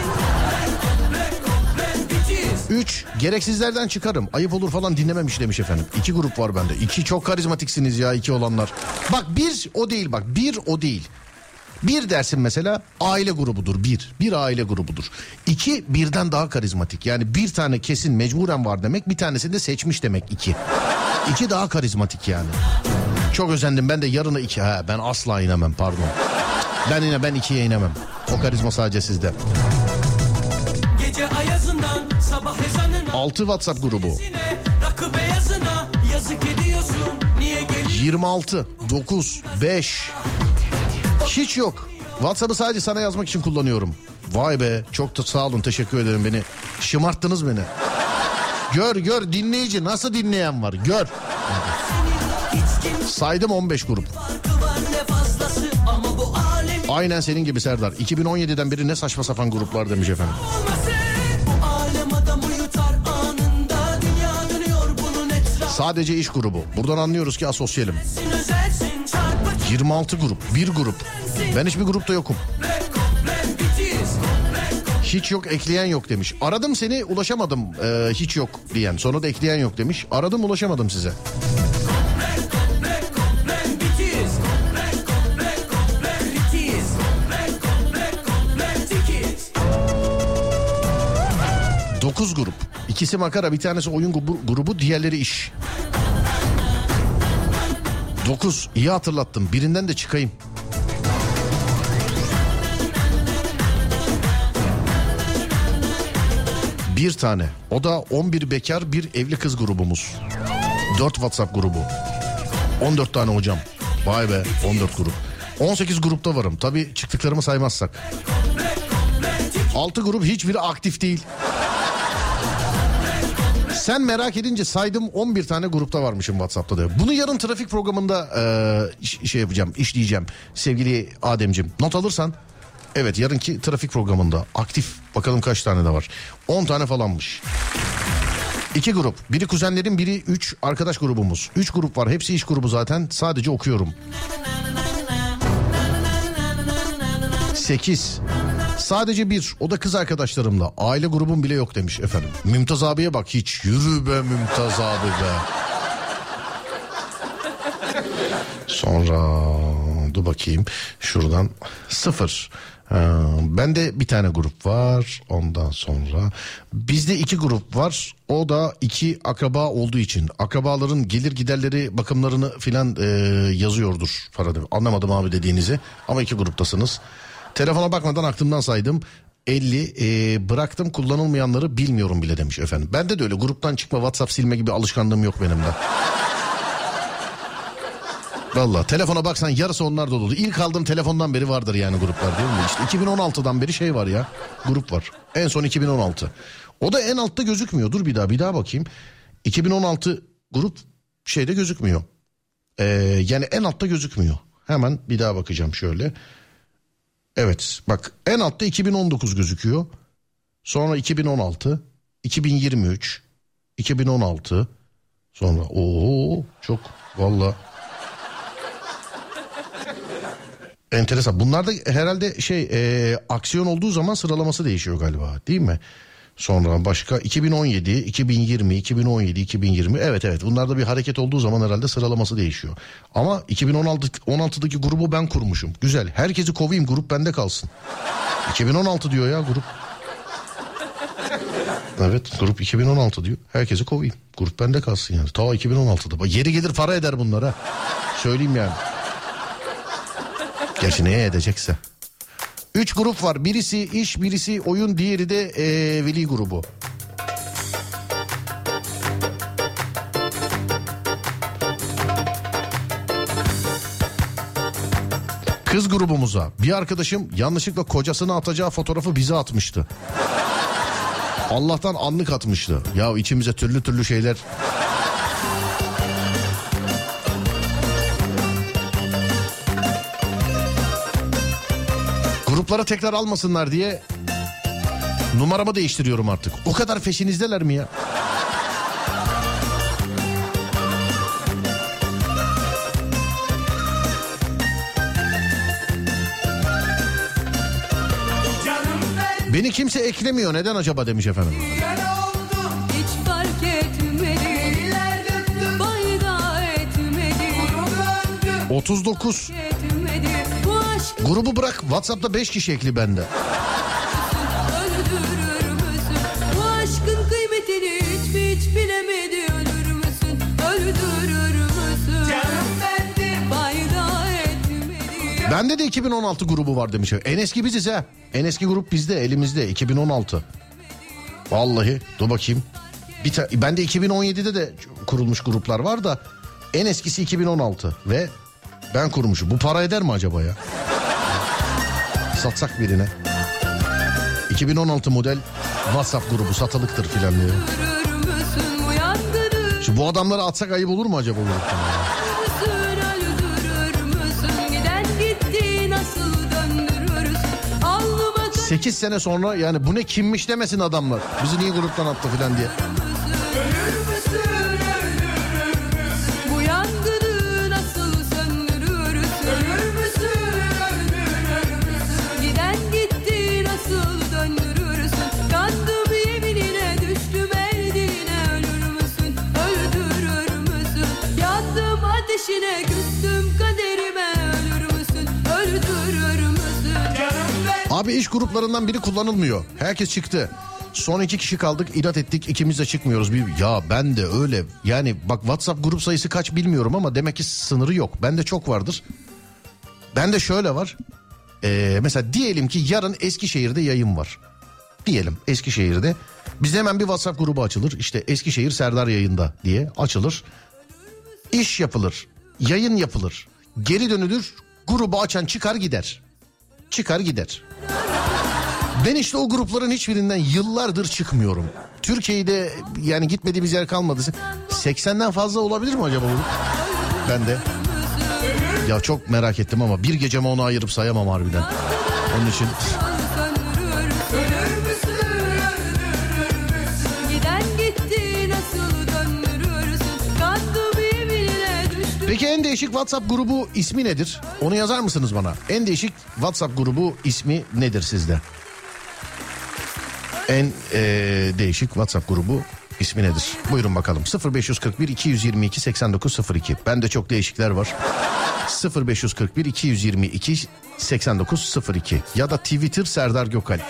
Üç, gereksizlerden çıkarım. Ayıp olur falan dinlememiş demiş efendim. İki grup var bende. İki çok karizmatiksiniz ya iki olanlar. Bak bir o değil bak bir o değil. Bir dersin mesela aile grubudur bir. Bir aile grubudur. İki birden daha karizmatik. Yani bir tane kesin mecburen var demek. Bir tanesi de seçmiş demek iki. İki daha karizmatik yani. Çok özendim ben de yarına iki. Ha, ben asla inemem pardon. Ben yine ben ikiye inemem. O karizma sadece sizde. 6 WhatsApp grubu. Yine rakı beyazına yazık ediyorsun Niye geliyorsun 26, 9, 5. Hiç yok. WhatsApp'ı sadece sana yazmak için kullanıyorum. Vay be çok da sağ olun teşekkür ederim beni. Şımarttınız beni. Gör gör dinleyici nasıl dinleyen var gör. Saydım 15 grup. Aynen senin gibi Serdar. 2017'den beri ne saçma sapan gruplar demiş efendim. Sadece iş grubu. Buradan anlıyoruz ki asosyalim. Özelsin çarpıcı 26 grup, bir grup. Ben hiçbir grupta yokum. Hiç yok ekleyen yok demiş. Aradım seni ulaşamadım ee, hiç yok diyen. Sonra da ekleyen yok demiş. Aradım ulaşamadım size. 9 grup. İkisi makara bir tanesi oyun grubu, diğerleri iş. 9 iyi hatırlattım birinden de çıkayım. Bir tane o da 11 bekar bir evli kız grubumuz. 4 WhatsApp grubu. 14 tane hocam. Vay be 14 grup. 18 grupta varım. Tabii çıktıklarımı saymazsak. 6 grup hiçbiri aktif değil. Sen merak edince saydım 11 tane grupta varmışım WhatsApp'ta da. Bunu yarın trafik programında e, şey yapacağım, işleyeceğim sevgili Ademcim. Not alırsan evet yarınki trafik programında aktif bakalım kaç tane de var. 10 tane falanmış. İki grup. Biri kuzenlerin biri 3 arkadaş grubumuz. 3 grup var. Hepsi iş grubu zaten. Sadece okuyorum. 8. Sadece bir. O da kız arkadaşlarımla. Aile grubum bile yok demiş efendim. Mümtaz abiye bak hiç. Yürü be Mümtaz abi be. Sonra dur bakayım şuradan sıfır. Ha, bende bir tane grup var ondan sonra bizde iki grup var o da iki akraba olduğu için akrabaların gelir giderleri bakımlarını filan e, yazıyordur Faraday. Anlamadım abi dediğinizi ama iki gruptasınız. Telefona bakmadan aklımdan saydım 50 e, bıraktım kullanılmayanları bilmiyorum bile demiş efendim. Bende de öyle gruptan çıkma WhatsApp silme gibi alışkanlığım yok benim de. Valla telefona baksan yarısı onlar dolu. İlk aldığım telefondan beri vardır yani gruplar değil mi? İşte 2016'dan beri şey var ya grup var. En son 2016. O da en altta gözükmüyor. Dur bir daha bir daha bakayım. 2016 grup şeyde gözükmüyor. Ee, yani en altta gözükmüyor. Hemen bir daha bakacağım şöyle. Evet bak en altta 2019 gözüküyor. Sonra 2016, 2023, 2016. Sonra o çok valla enteresan. Bunlarda herhalde şey e, aksiyon olduğu zaman sıralaması değişiyor galiba değil mi? Sonra başka 2017, 2020, 2017, 2020 evet evet bunlarda bir hareket olduğu zaman herhalde sıralaması değişiyor. Ama 2016 16'daki grubu ben kurmuşum. Güzel. Herkesi kovayım grup bende kalsın. 2016 diyor ya grup. Evet grup 2016 diyor. Herkesi kovayım. Grup bende kalsın yani. Ta 2016'da. Bak yeri gelir para eder bunlara. Söyleyeyim yani. Gerçi neye edecekse. Üç grup var. Birisi iş, birisi oyun, diğeri de eee, veli grubu. Kız grubumuza bir arkadaşım yanlışlıkla kocasını atacağı fotoğrafı bize atmıştı. Allah'tan anlık atmıştı. Ya içimize türlü türlü şeyler Gruplara tekrar almasınlar diye numaramı değiştiriyorum artık. O kadar feşinizdeler mi ya? Beni kimse eklemiyor neden acaba demiş efendim. yer oldum. Grubu bırak WhatsApp'ta 5 kişi ekli bende. öldürür müsün Bu aşkın kıymetini hiç mi hiç bilemedi Ölür müsün öldürür müsün Canım bendim. Bayda etmedi Bende de 2016 grubu var demiş. En eski biziz ha. En eski grup bizde elimizde 2016. Vallahi dur bakayım. Bir ta- bende 2017'de de kurulmuş gruplar var da en eskisi 2016 ve ben kurmuşum. Bu para eder mi acaba ya? satsak birine. 2016 model WhatsApp grubu satılıktır filan diyor. Şu bu adamları atsak ayıp olur mu acaba bu gruptan? Sekiz sene sonra yani bu ne kimmiş demesin adamlar. Bizi niye gruptan attı filan diye. Abi iş gruplarından biri kullanılmıyor. Herkes çıktı. Son iki kişi kaldık inat ettik ikimiz de çıkmıyoruz. Bir, ya ben de öyle yani bak WhatsApp grup sayısı kaç bilmiyorum ama demek ki sınırı yok. Bende çok vardır. Bende şöyle var. Ee, mesela diyelim ki yarın Eskişehir'de yayın var. Diyelim Eskişehir'de. Bizde hemen bir WhatsApp grubu açılır. İşte Eskişehir Serdar yayında diye açılır. İş yapılır. Yayın yapılır. Geri dönülür. Grubu açan çıkar gider. Çıkar gider. Ben işte o grupların hiçbirinden yıllardır çıkmıyorum. Türkiye'de yani gitmediğimiz yer kalmadı. 80'den fazla olabilir mi acaba bu? Ben de. Ya çok merak ettim ama bir geceme onu ayırıp sayamam harbiden. Onun için Peki en değişik WhatsApp grubu ismi nedir? Onu yazar mısınız bana? En değişik WhatsApp grubu ismi nedir sizde? En eee, değişik WhatsApp grubu ismi nedir? Buyurun bakalım. 0541 222 8902. Bende çok değişikler var. 0541 222 8902 ya da Twitter Serdar Gökalp.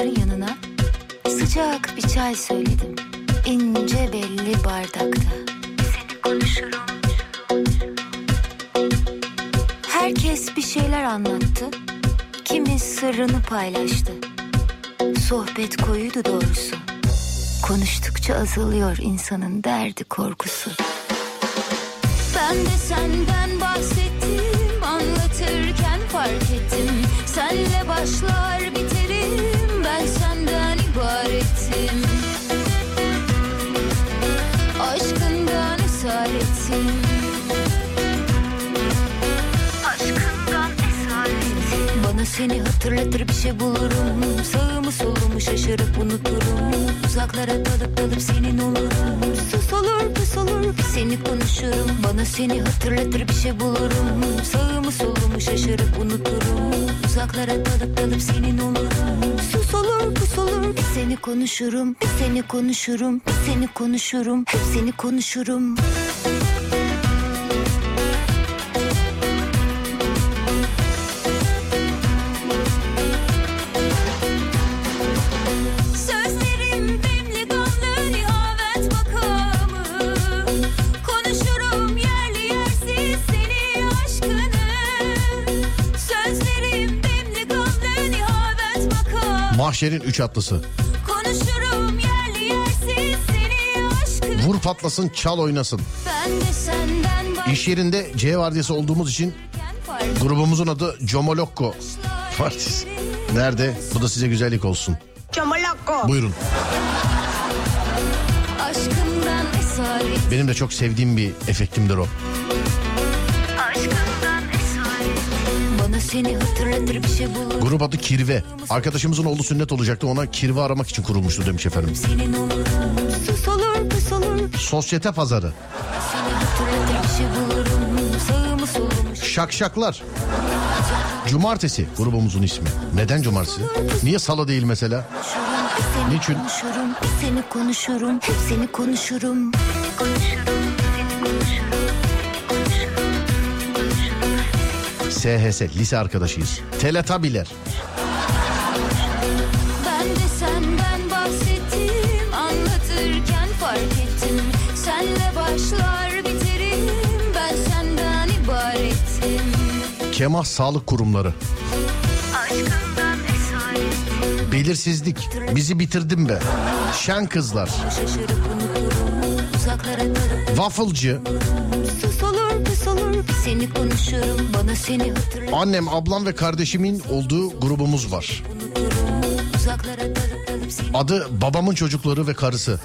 Arkadaşların yanına sıcak bir çay söyledim. İnce belli bardakta. Seni konuşurum. Herkes bir şeyler anlattı. Kimi sırrını paylaştı. Sohbet koyuydu doğrusu. Konuştukça azalıyor insanın derdi korkusu. Ben de senden bahsettim anlatırken fark ettim. Senle başlar senden ibarettim. Aşkından esaretim. Aşkından esaretim. Bana seni hatırlatır bir şey bulurum. Sağımı solumu şaşırıp unuturum. Uzaklara dalıp dalıp senin olurum. Sus olur pus olur seni konuşurum. Bana seni hatırlatır bir şey bulurum. Sağımı solumu şaşırıp unuturum. Uzaklara dalıp dalıp senin olurum. Sus olur pus olur bir seni konuşurum. Bir seni konuşurum. Bir seni konuşurum. Hep seni konuşurum. Mahşerin üç atlısı. Konuşurum yerli yersiz Vur patlasın çal oynasın. Ben de senden İş yerinde C vardiyası olduğumuz için grubumuzun adı Comolokko Partisi. Nerede? Bu da size güzellik olsun. Buyurun. Aşkından esaret Benim de çok sevdiğim bir efektimdir o. Grup adı Kirve. Arkadaşımızın oğlu sünnet olacaktı ona kirve aramak için kurulmuştu demiş efendim. Sus olur pes olur Sosyete pazarı. Şey Şakşaklar. Cumartesi grubumuzun ismi. Neden cumartesi? Niye salı değil mesela? Niçin? konuşurum seni konuşurum hep seni konuşurum konuşurum seni konuşurum SHS lise arkadaşıyız. Teletabiler. Ben de senden bahsettim Anlatırken fark ettim Senle başlar biterim Ben senden ibarettim Kemah Sağlık Kurumları. Aşkından Belirsizlik. Bizi bitirdim be. Şen kızlar. Şaşırıp unuturum Wafflecı. Sus olur pes olur seni konuşurum Bana seni hatırlat Annem, ablam ve kardeşimin olduğu grubumuz var. Adı babamın çocukları ve karısı.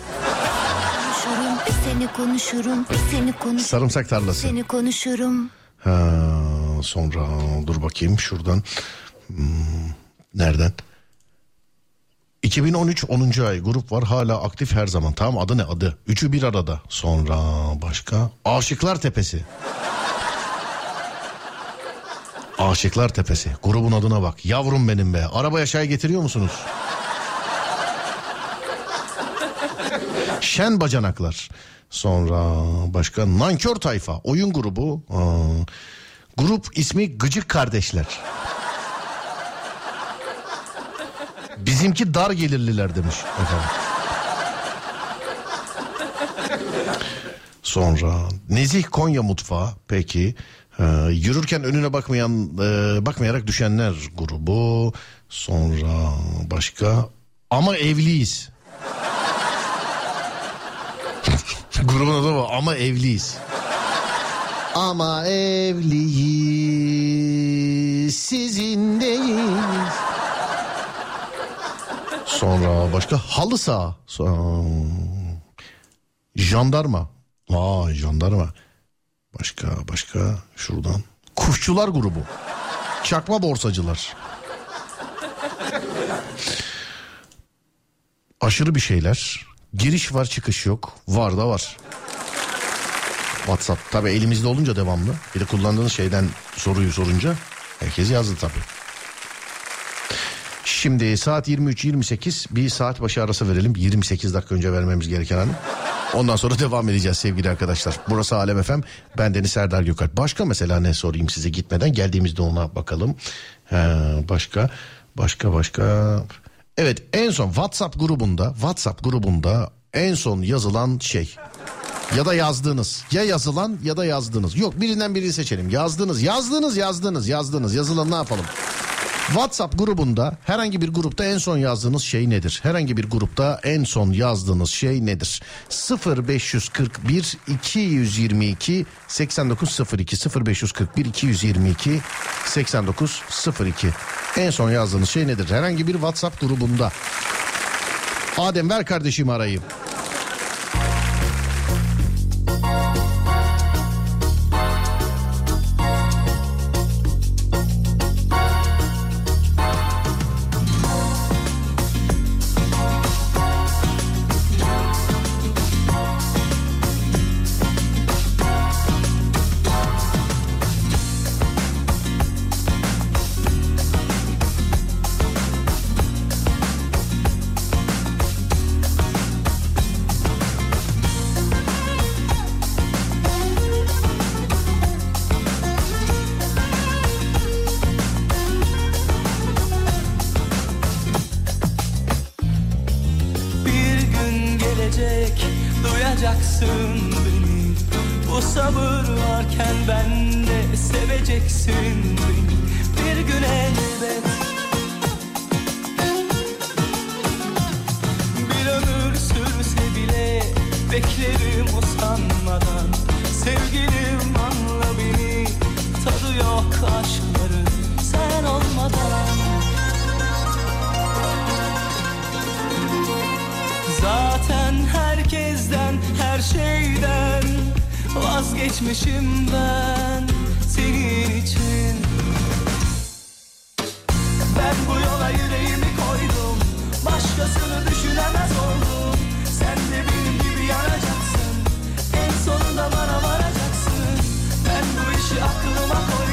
seni konuşurum seni konuşurum Sarımsak tarlası. Seni konuşurum Ha, sonra dur bakayım şuradan. Hmm, nereden? 2013 10. ay grup var hala aktif her zaman. Tamam adı ne adı? Üçü bir arada. Sonra başka? Aşıklar Tepesi. Aşıklar Tepesi. Grubun adına bak. Yavrum benim be. Arabaya çay getiriyor musunuz? Şen Bacanaklar. Sonra başka Nankör Tayfa. Oyun grubu. Aa, grup ismi Gıcık Kardeşler. Bizimki dar gelirliler demiş efendim. Sonra Nezih Konya Mutfağı peki. Ee, yürürken önüne bakmayan e, bakmayarak düşenler grubu. Sonra başka ama evliyiz. Grubun adı var ama evliyiz. Ama evliyiz sizindeyiz. Sonra başka halı saha. Sonra... Jandarma. Vay jandarma. Başka başka şuradan. Kuşçular grubu. Çakma borsacılar. Aşırı bir şeyler. Giriş var çıkış yok. Var da var. WhatsApp tabi elimizde olunca devamlı. Bir de kullandığınız şeyden soruyu sorunca herkes yazdı tabi. Şimdi saat 23.28 bir saat başı arası verelim. 28 dakika önce vermemiz gereken an. Ondan sonra devam edeceğiz sevgili arkadaşlar. Burası Alem FM. Ben Deniz Serdar Gökalp. Başka mesela ne sorayım size gitmeden geldiğimizde ona bakalım. He, başka başka başka. Evet en son WhatsApp grubunda WhatsApp grubunda en son yazılan şey ya da yazdığınız. Ya yazılan ya da yazdığınız. Yok birinden birini seçelim. Yazdınız, yazdınız, yazdınız, yazdınız. Yazılan ne yapalım? WhatsApp grubunda herhangi bir grupta en son yazdığınız şey nedir? Herhangi bir grupta en son yazdığınız şey nedir? 0541 222 8902 0541 222 8902 En son yazdığınız şey nedir? Herhangi bir WhatsApp grubunda. Adem ver kardeşimi arayayım. Gelecek duyacaksın beni. Bu sabır varken ben de seveceksin beni. Bir gün elbet Bir ömür sürse bile beklerim usanmadan. Sevgilim anla beni tadı yok aşkların vazgeçmişim ben senin için. Ben bu yola yüreğimi koydum Başkasını düşünemez oldum. Sen de benim gibi yanacaksın En sonunda bana varacaksın. Ben bu işi aklıma koydum.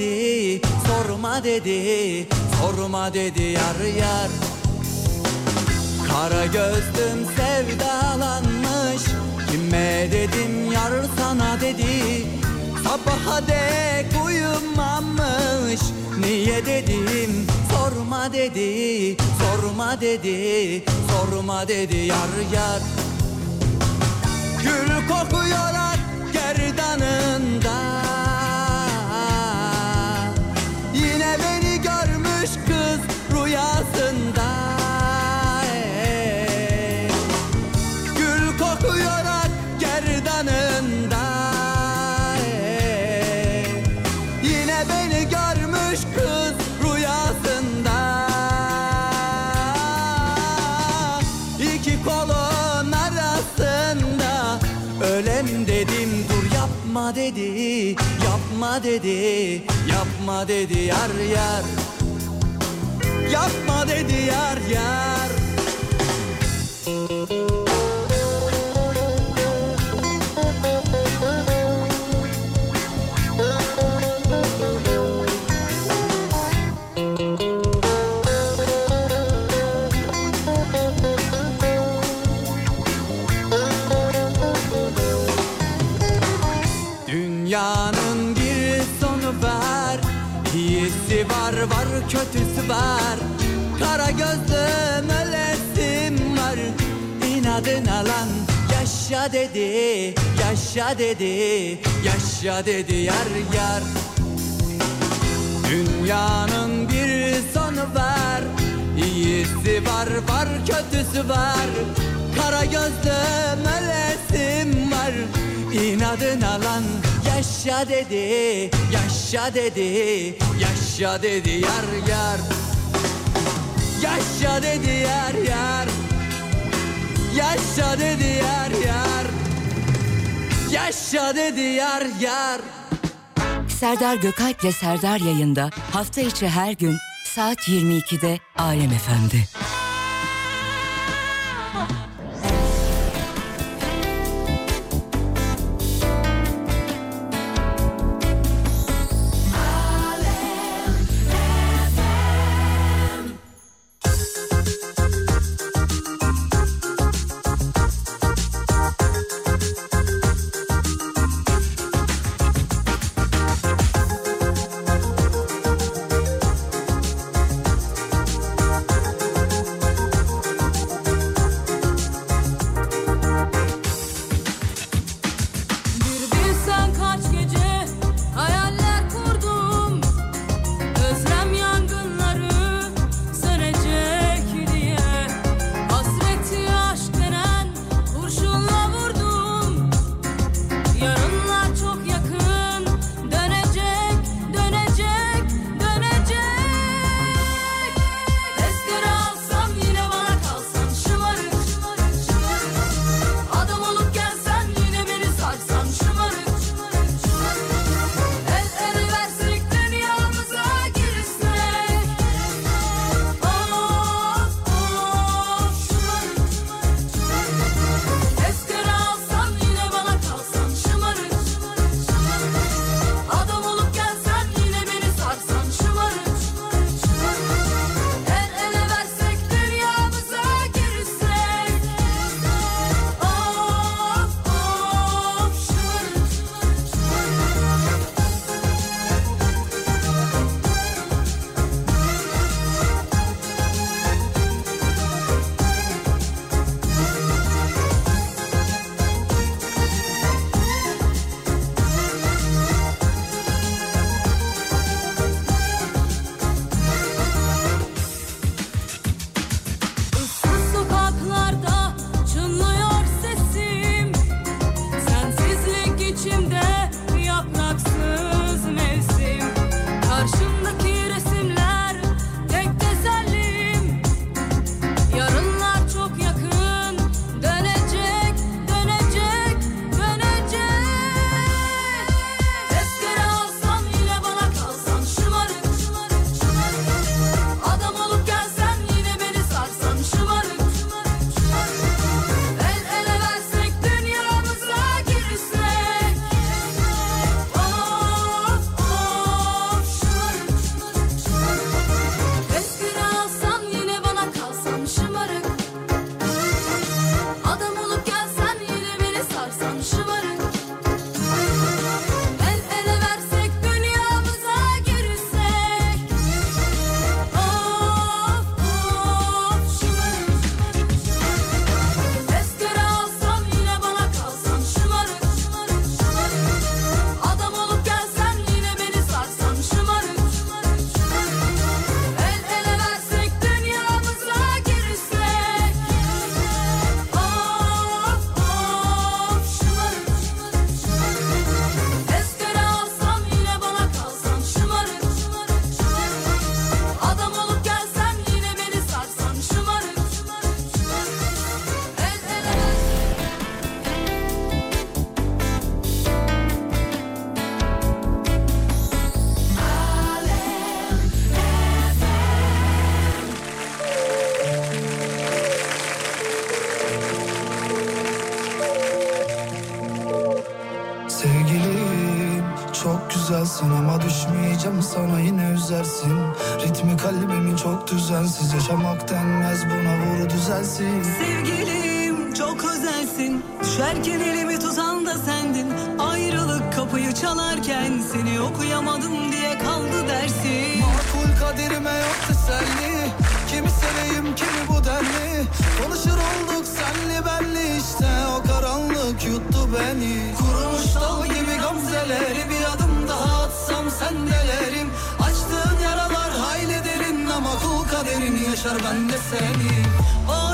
Dedi Sorma dedi sorma dedi yar yar. Kara gözlüm sevdalanmış Kime dedim yar sana dedi. Sabaha dek uyumamış Niye dedim sorma dedi Sorma dedi sorma dedi yar yar. Gül kokuyor Ey. Gül kokuyor ak Ey. Yine beni görmüş kız rüyasında İki kolun arasında Ölem dedim dur yapma dedi Yapma dedi Yapma dedi yar yar Yapma dedi yar yar kötüsü var. Kara gözlüm ölesim var. İnadına lan yaşa dedi Yaşa dedi Yaşa dedi yar yar. Dünyanın bir sonu var İyisi var var kötüsü var. Kara gözlüm ölesim var. İnadına lan yaşa dedi Yaşa dedi Yaşa dedi yar yar. Yaşa dedi yar yar. Yaşa dedi yar yar. Yaşa dedi yar yar. Serdar Gökalp'le Serdar yayında hafta içi her gün saat 22'de Alem FM'de. Üzersin Ritmi kalbimin çok düzensiz. Yaşamak denmez buna vur düzelsin. Sevgilim çok özelsin. Düşerken elimi tutan da sendin. Ayrılık kapıyı çalarken Seni okuyamadım diye kaldı dersin. Makul kaderime yok teselli. Kimi seveyim kimi bu denli. Konuşur olduk senli belli işte O karanlık yuttu beni. Kurumuş dal gibi gamzeleri Bir adım daha atsam sendelerim kul kaderini yaşar ben de seni. Oy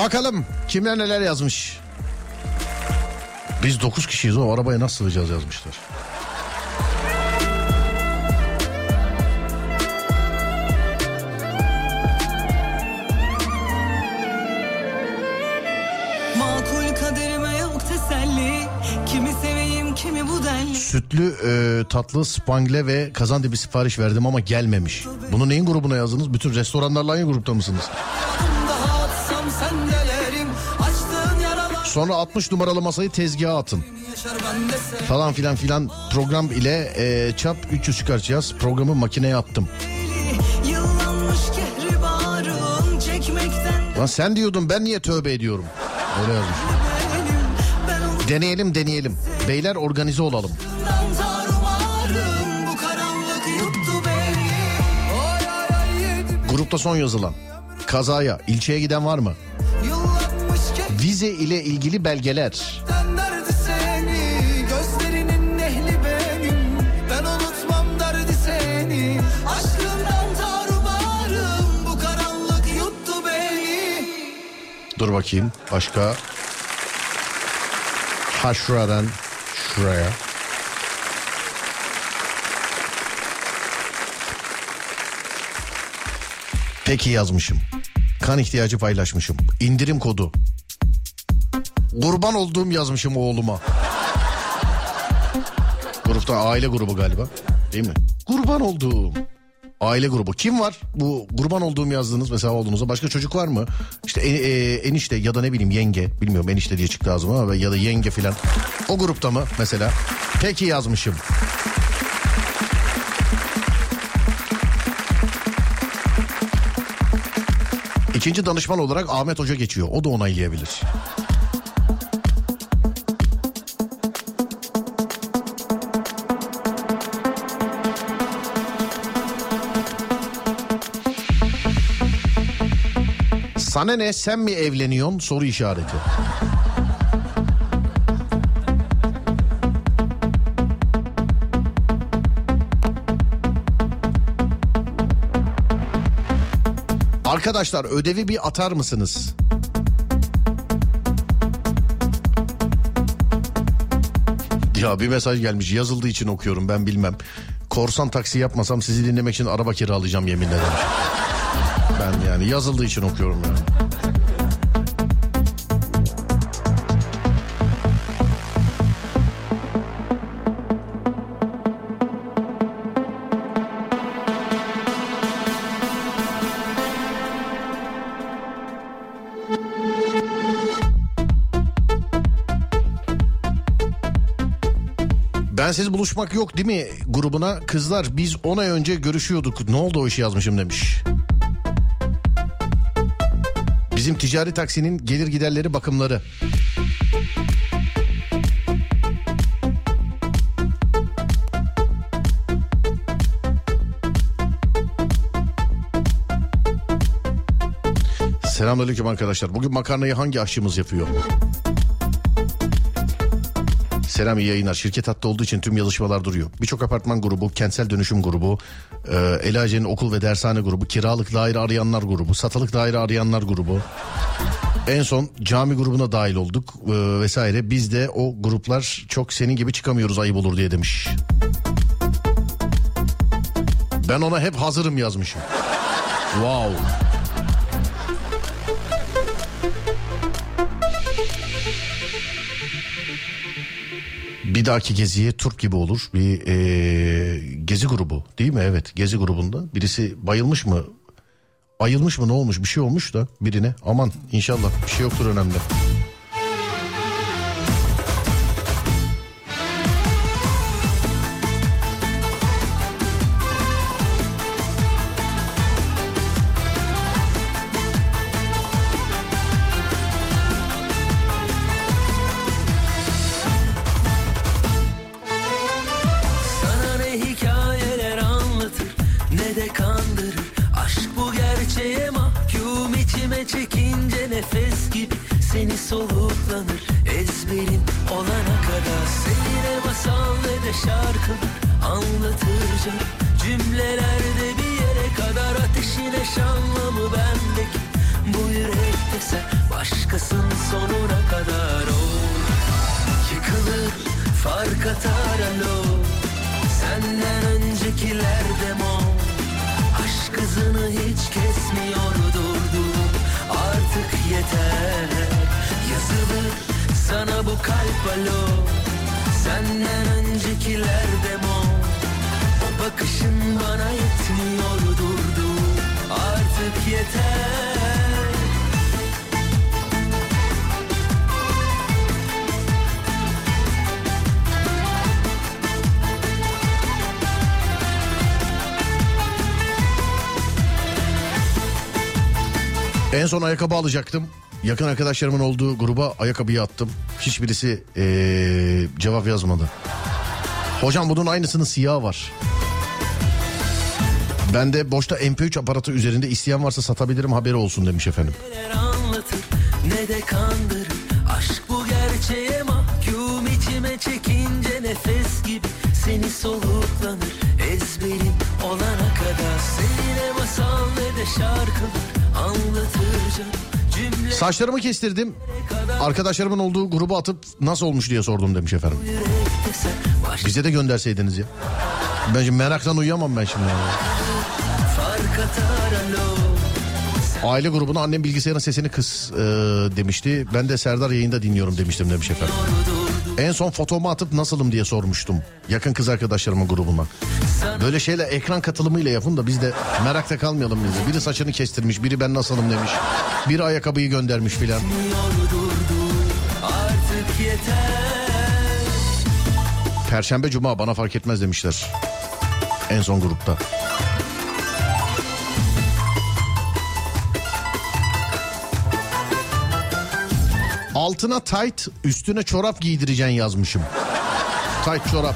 Bakalım kimler neler yazmış. Biz 9 kişiyiz o arabaya nasıl sığacağız yazmışlar. Sütlü e, tatlı spangle ve kazandibi sipariş verdim ama gelmemiş. Bunu neyin grubuna yazdınız? Bütün restoranlarla aynı grupta mısınız? Sonra 60 numaralı masayı tezgaha atın. Falan filan filan program ile e, çap 300 çıkartacağız. Programı makineye attım. Lan sen diyordun ben niye tövbe ediyorum? Öyle yazmış. Deneyelim deneyelim. Beyler organize olalım. Grupta son yazılan. Kazaya ilçeye giden var mı? Vize ile ilgili belgeler. Dur bakayım başka. Ha şuradan şuraya. Peki yazmışım. Kan ihtiyacı paylaşmışım. İndirim kodu. Kurban olduğum yazmışım oğluma. Grupta aile grubu galiba. Değil mi? Kurban olduğum. Aile grubu. Kim var? Bu kurban olduğum yazdığınız mesela olduğunuzda başka çocuk var mı? İşte en- e, enişte ya da ne bileyim yenge. Bilmiyorum enişte diye çıktı ağzıma ama ya da yenge filan. O grupta mı mesela? Peki yazmışım. İkinci danışman olarak Ahmet Hoca geçiyor. O da onaylayabilir. Sana ne sen mi evleniyorsun soru işareti. Arkadaşlar ödevi bir atar mısınız? Ya bir mesaj gelmiş yazıldığı için okuyorum ben bilmem. Korsan taksi yapmasam sizi dinlemek için araba kiralayacağım yeminle demiş. Ben yani yazıldığı için okuyorum yani. Bensiz buluşmak yok değil mi grubuna? Kızlar biz 10 ay önce görüşüyorduk. Ne oldu o işi yazmışım demiş. Bizim ticari taksinin gelir giderleri bakımları. Selamünaleyküm arkadaşlar. Bugün makarnayı hangi aşçımız yapıyor? Selam iyi yayınlar. Şirket hattı olduğu için tüm yazışmalar duruyor. Birçok apartman grubu, kentsel dönüşüm grubu, e, Elace'nin okul ve dershane grubu, kiralık daire arayanlar grubu, satılık daire arayanlar grubu. En son cami grubuna dahil olduk e, vesaire. Biz de o gruplar çok senin gibi çıkamıyoruz ayıp olur diye demiş. Ben ona hep hazırım yazmışım. Wow. Dahaki geziye Türk gibi olur. Bir eee, gezi grubu değil mi? Evet gezi grubunda. Birisi bayılmış mı? Ayılmış mı ne olmuş? Bir şey olmuş da birine. Aman inşallah bir şey yoktur önemli. En son ayakkabı alacaktım. Yakın arkadaşlarımın olduğu gruba ayakkabıyı attım. Hiçbirisi eee, cevap yazmadı. Hocam bunun aynısının siyahı var. Bende boşta MP3 aparatı üzerinde isteyen varsa satabilirim haberi olsun demiş efendim. ne de kandırır Aşk bu gerçeğe mahkum içime çekince nefes gibi Seni soluklanır ezberin olana kadar Seni ne masal ne de şarkılar Saçlarımı kestirdim. Arkadaşlarımın olduğu gruba atıp nasıl olmuş diye sordum demiş efendim. Bize de gönderseydiniz ya. Ben meraktan uyuyamam ben şimdi. Aile grubuna annem bilgisayarın sesini kıs eee, demişti. Ben de Serdar yayında dinliyorum demiştim demiş efendim. En son fotomu atıp nasılım diye sormuştum. Yakın kız arkadaşlarımın grubuna. Böyle şeyle ekran katılımıyla yapın da biz de merakta kalmayalım biz de. Biri saçını kestirmiş, biri ben nasılım demiş. Biri ayakkabıyı göndermiş filan. Perşembe cuma bana fark etmez demişler. En son grupta. Altına tight, üstüne çorap giydireceksin yazmışım. Tight çorap.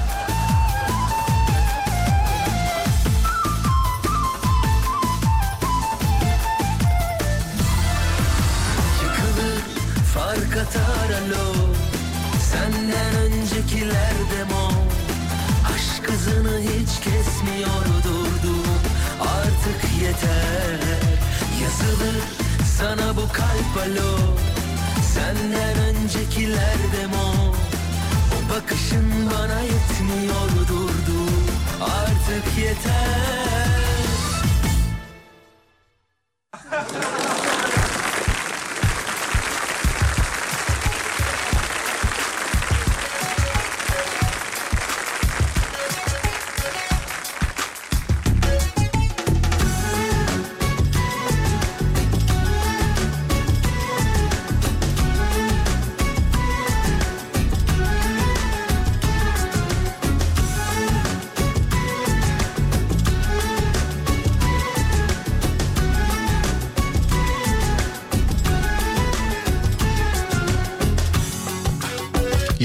Yeter. Yazılır sana bu kalp alo Senden öncekiler demo. O bakışın bana yetmiyor durdu. Artık yeter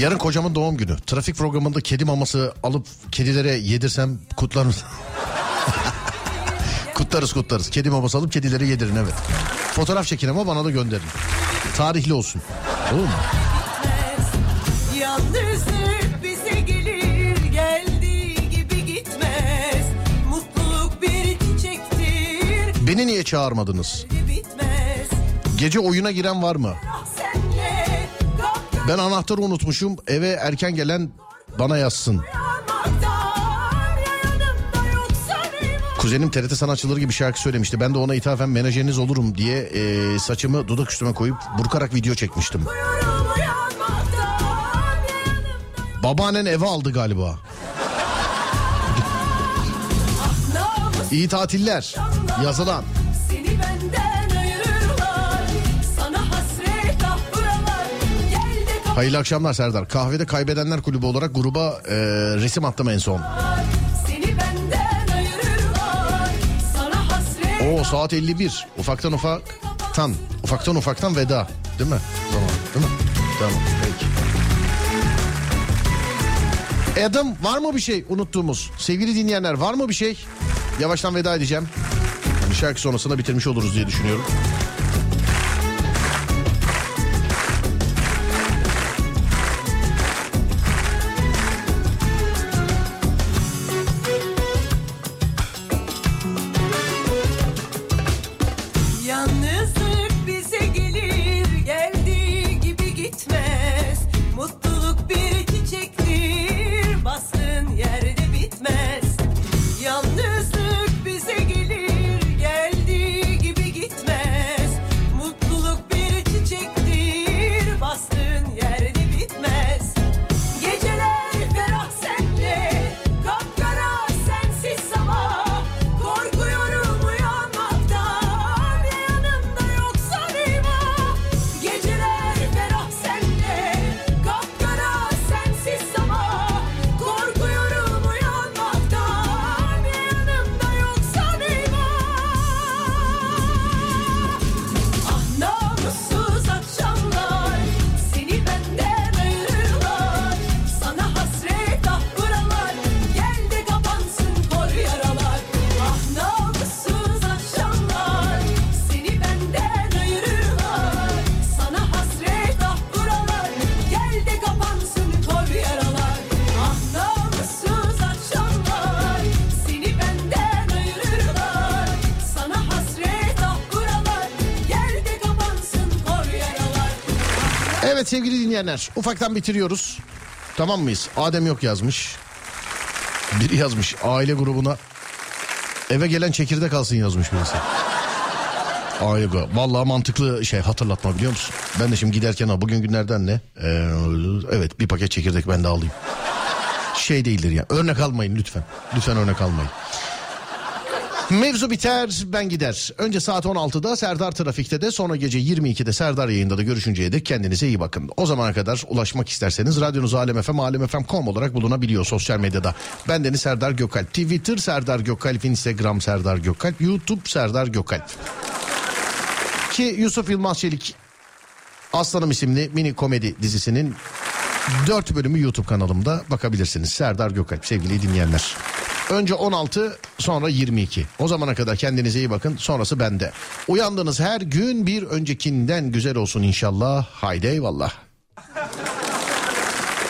Yarın kocamın doğum günü. Trafik programında kedi maması alıp kedilere yedirsem kutlar kutlarız kutlarız. Kedi maması alıp kedilere yedirin evet. Fotoğraf çekin ama bana da gönderin. Tarihli olsun. Olur mu? Beni niye çağırmadınız? Gece oyuna giren var mı? Ben anahtarı unutmuşum. Eve erken gelen bana yazsın. Kuzenim TRT sanatçıları gibi şarkı söylemişti. Ben de ona ithafen menajeriniz olurum diye e, saçımı dudak üstüme koyup burkarak video çekmiştim. Babaannen eve aldı galiba. İyi tatiller. Yazılan. Hayırlı akşamlar Serdar. Kahvede Kaybedenler Kulübü olarak gruba e, resim attım en son. Oo saat 51. Ufaktan ufaktan. Ufaktan ufaktan veda. Değil mi? Tamam. Değil mi? Tamam. Peki. Adam var mı bir şey unuttuğumuz? Sevgili dinleyenler var mı bir şey? Yavaştan veda edeceğim. Bir şarkı sonrasında bitirmiş oluruz diye düşünüyorum. Dinleyenler ufaktan bitiriyoruz. Tamam mıyız? Adem yok yazmış. Biri yazmış aile grubuna eve gelen çekirdek alsın yazmış birisi. Aile grubu. Vallahi mantıklı şey hatırlatma biliyor musun? Ben de şimdi giderken ha bugün günlerden ne? Ee, evet bir paket çekirdek ben de alayım. Şey değildir ya örnek almayın lütfen. Lütfen örnek almayın. Mevzu biter ben gider. Önce saat 16'da Serdar Trafik'te de sonra gece 22'de Serdar yayında da görüşünceye dek kendinize iyi bakın. O zamana kadar ulaşmak isterseniz radyonuz Alem FM, alemfm.com olarak bulunabiliyor sosyal medyada. Ben Deniz Serdar Gökalp. Twitter Serdar Gökalp, Instagram Serdar Gökalp, YouTube Serdar Gökalp. Ki Yusuf Yılmaz Çelik Aslanım isimli mini komedi dizisinin 4 bölümü YouTube kanalımda bakabilirsiniz. Serdar Gökalp sevgili dinleyenler. Önce 16 sonra 22. O zamana kadar kendinize iyi bakın sonrası bende. Uyandığınız her gün bir öncekinden güzel olsun inşallah. Haydi eyvallah.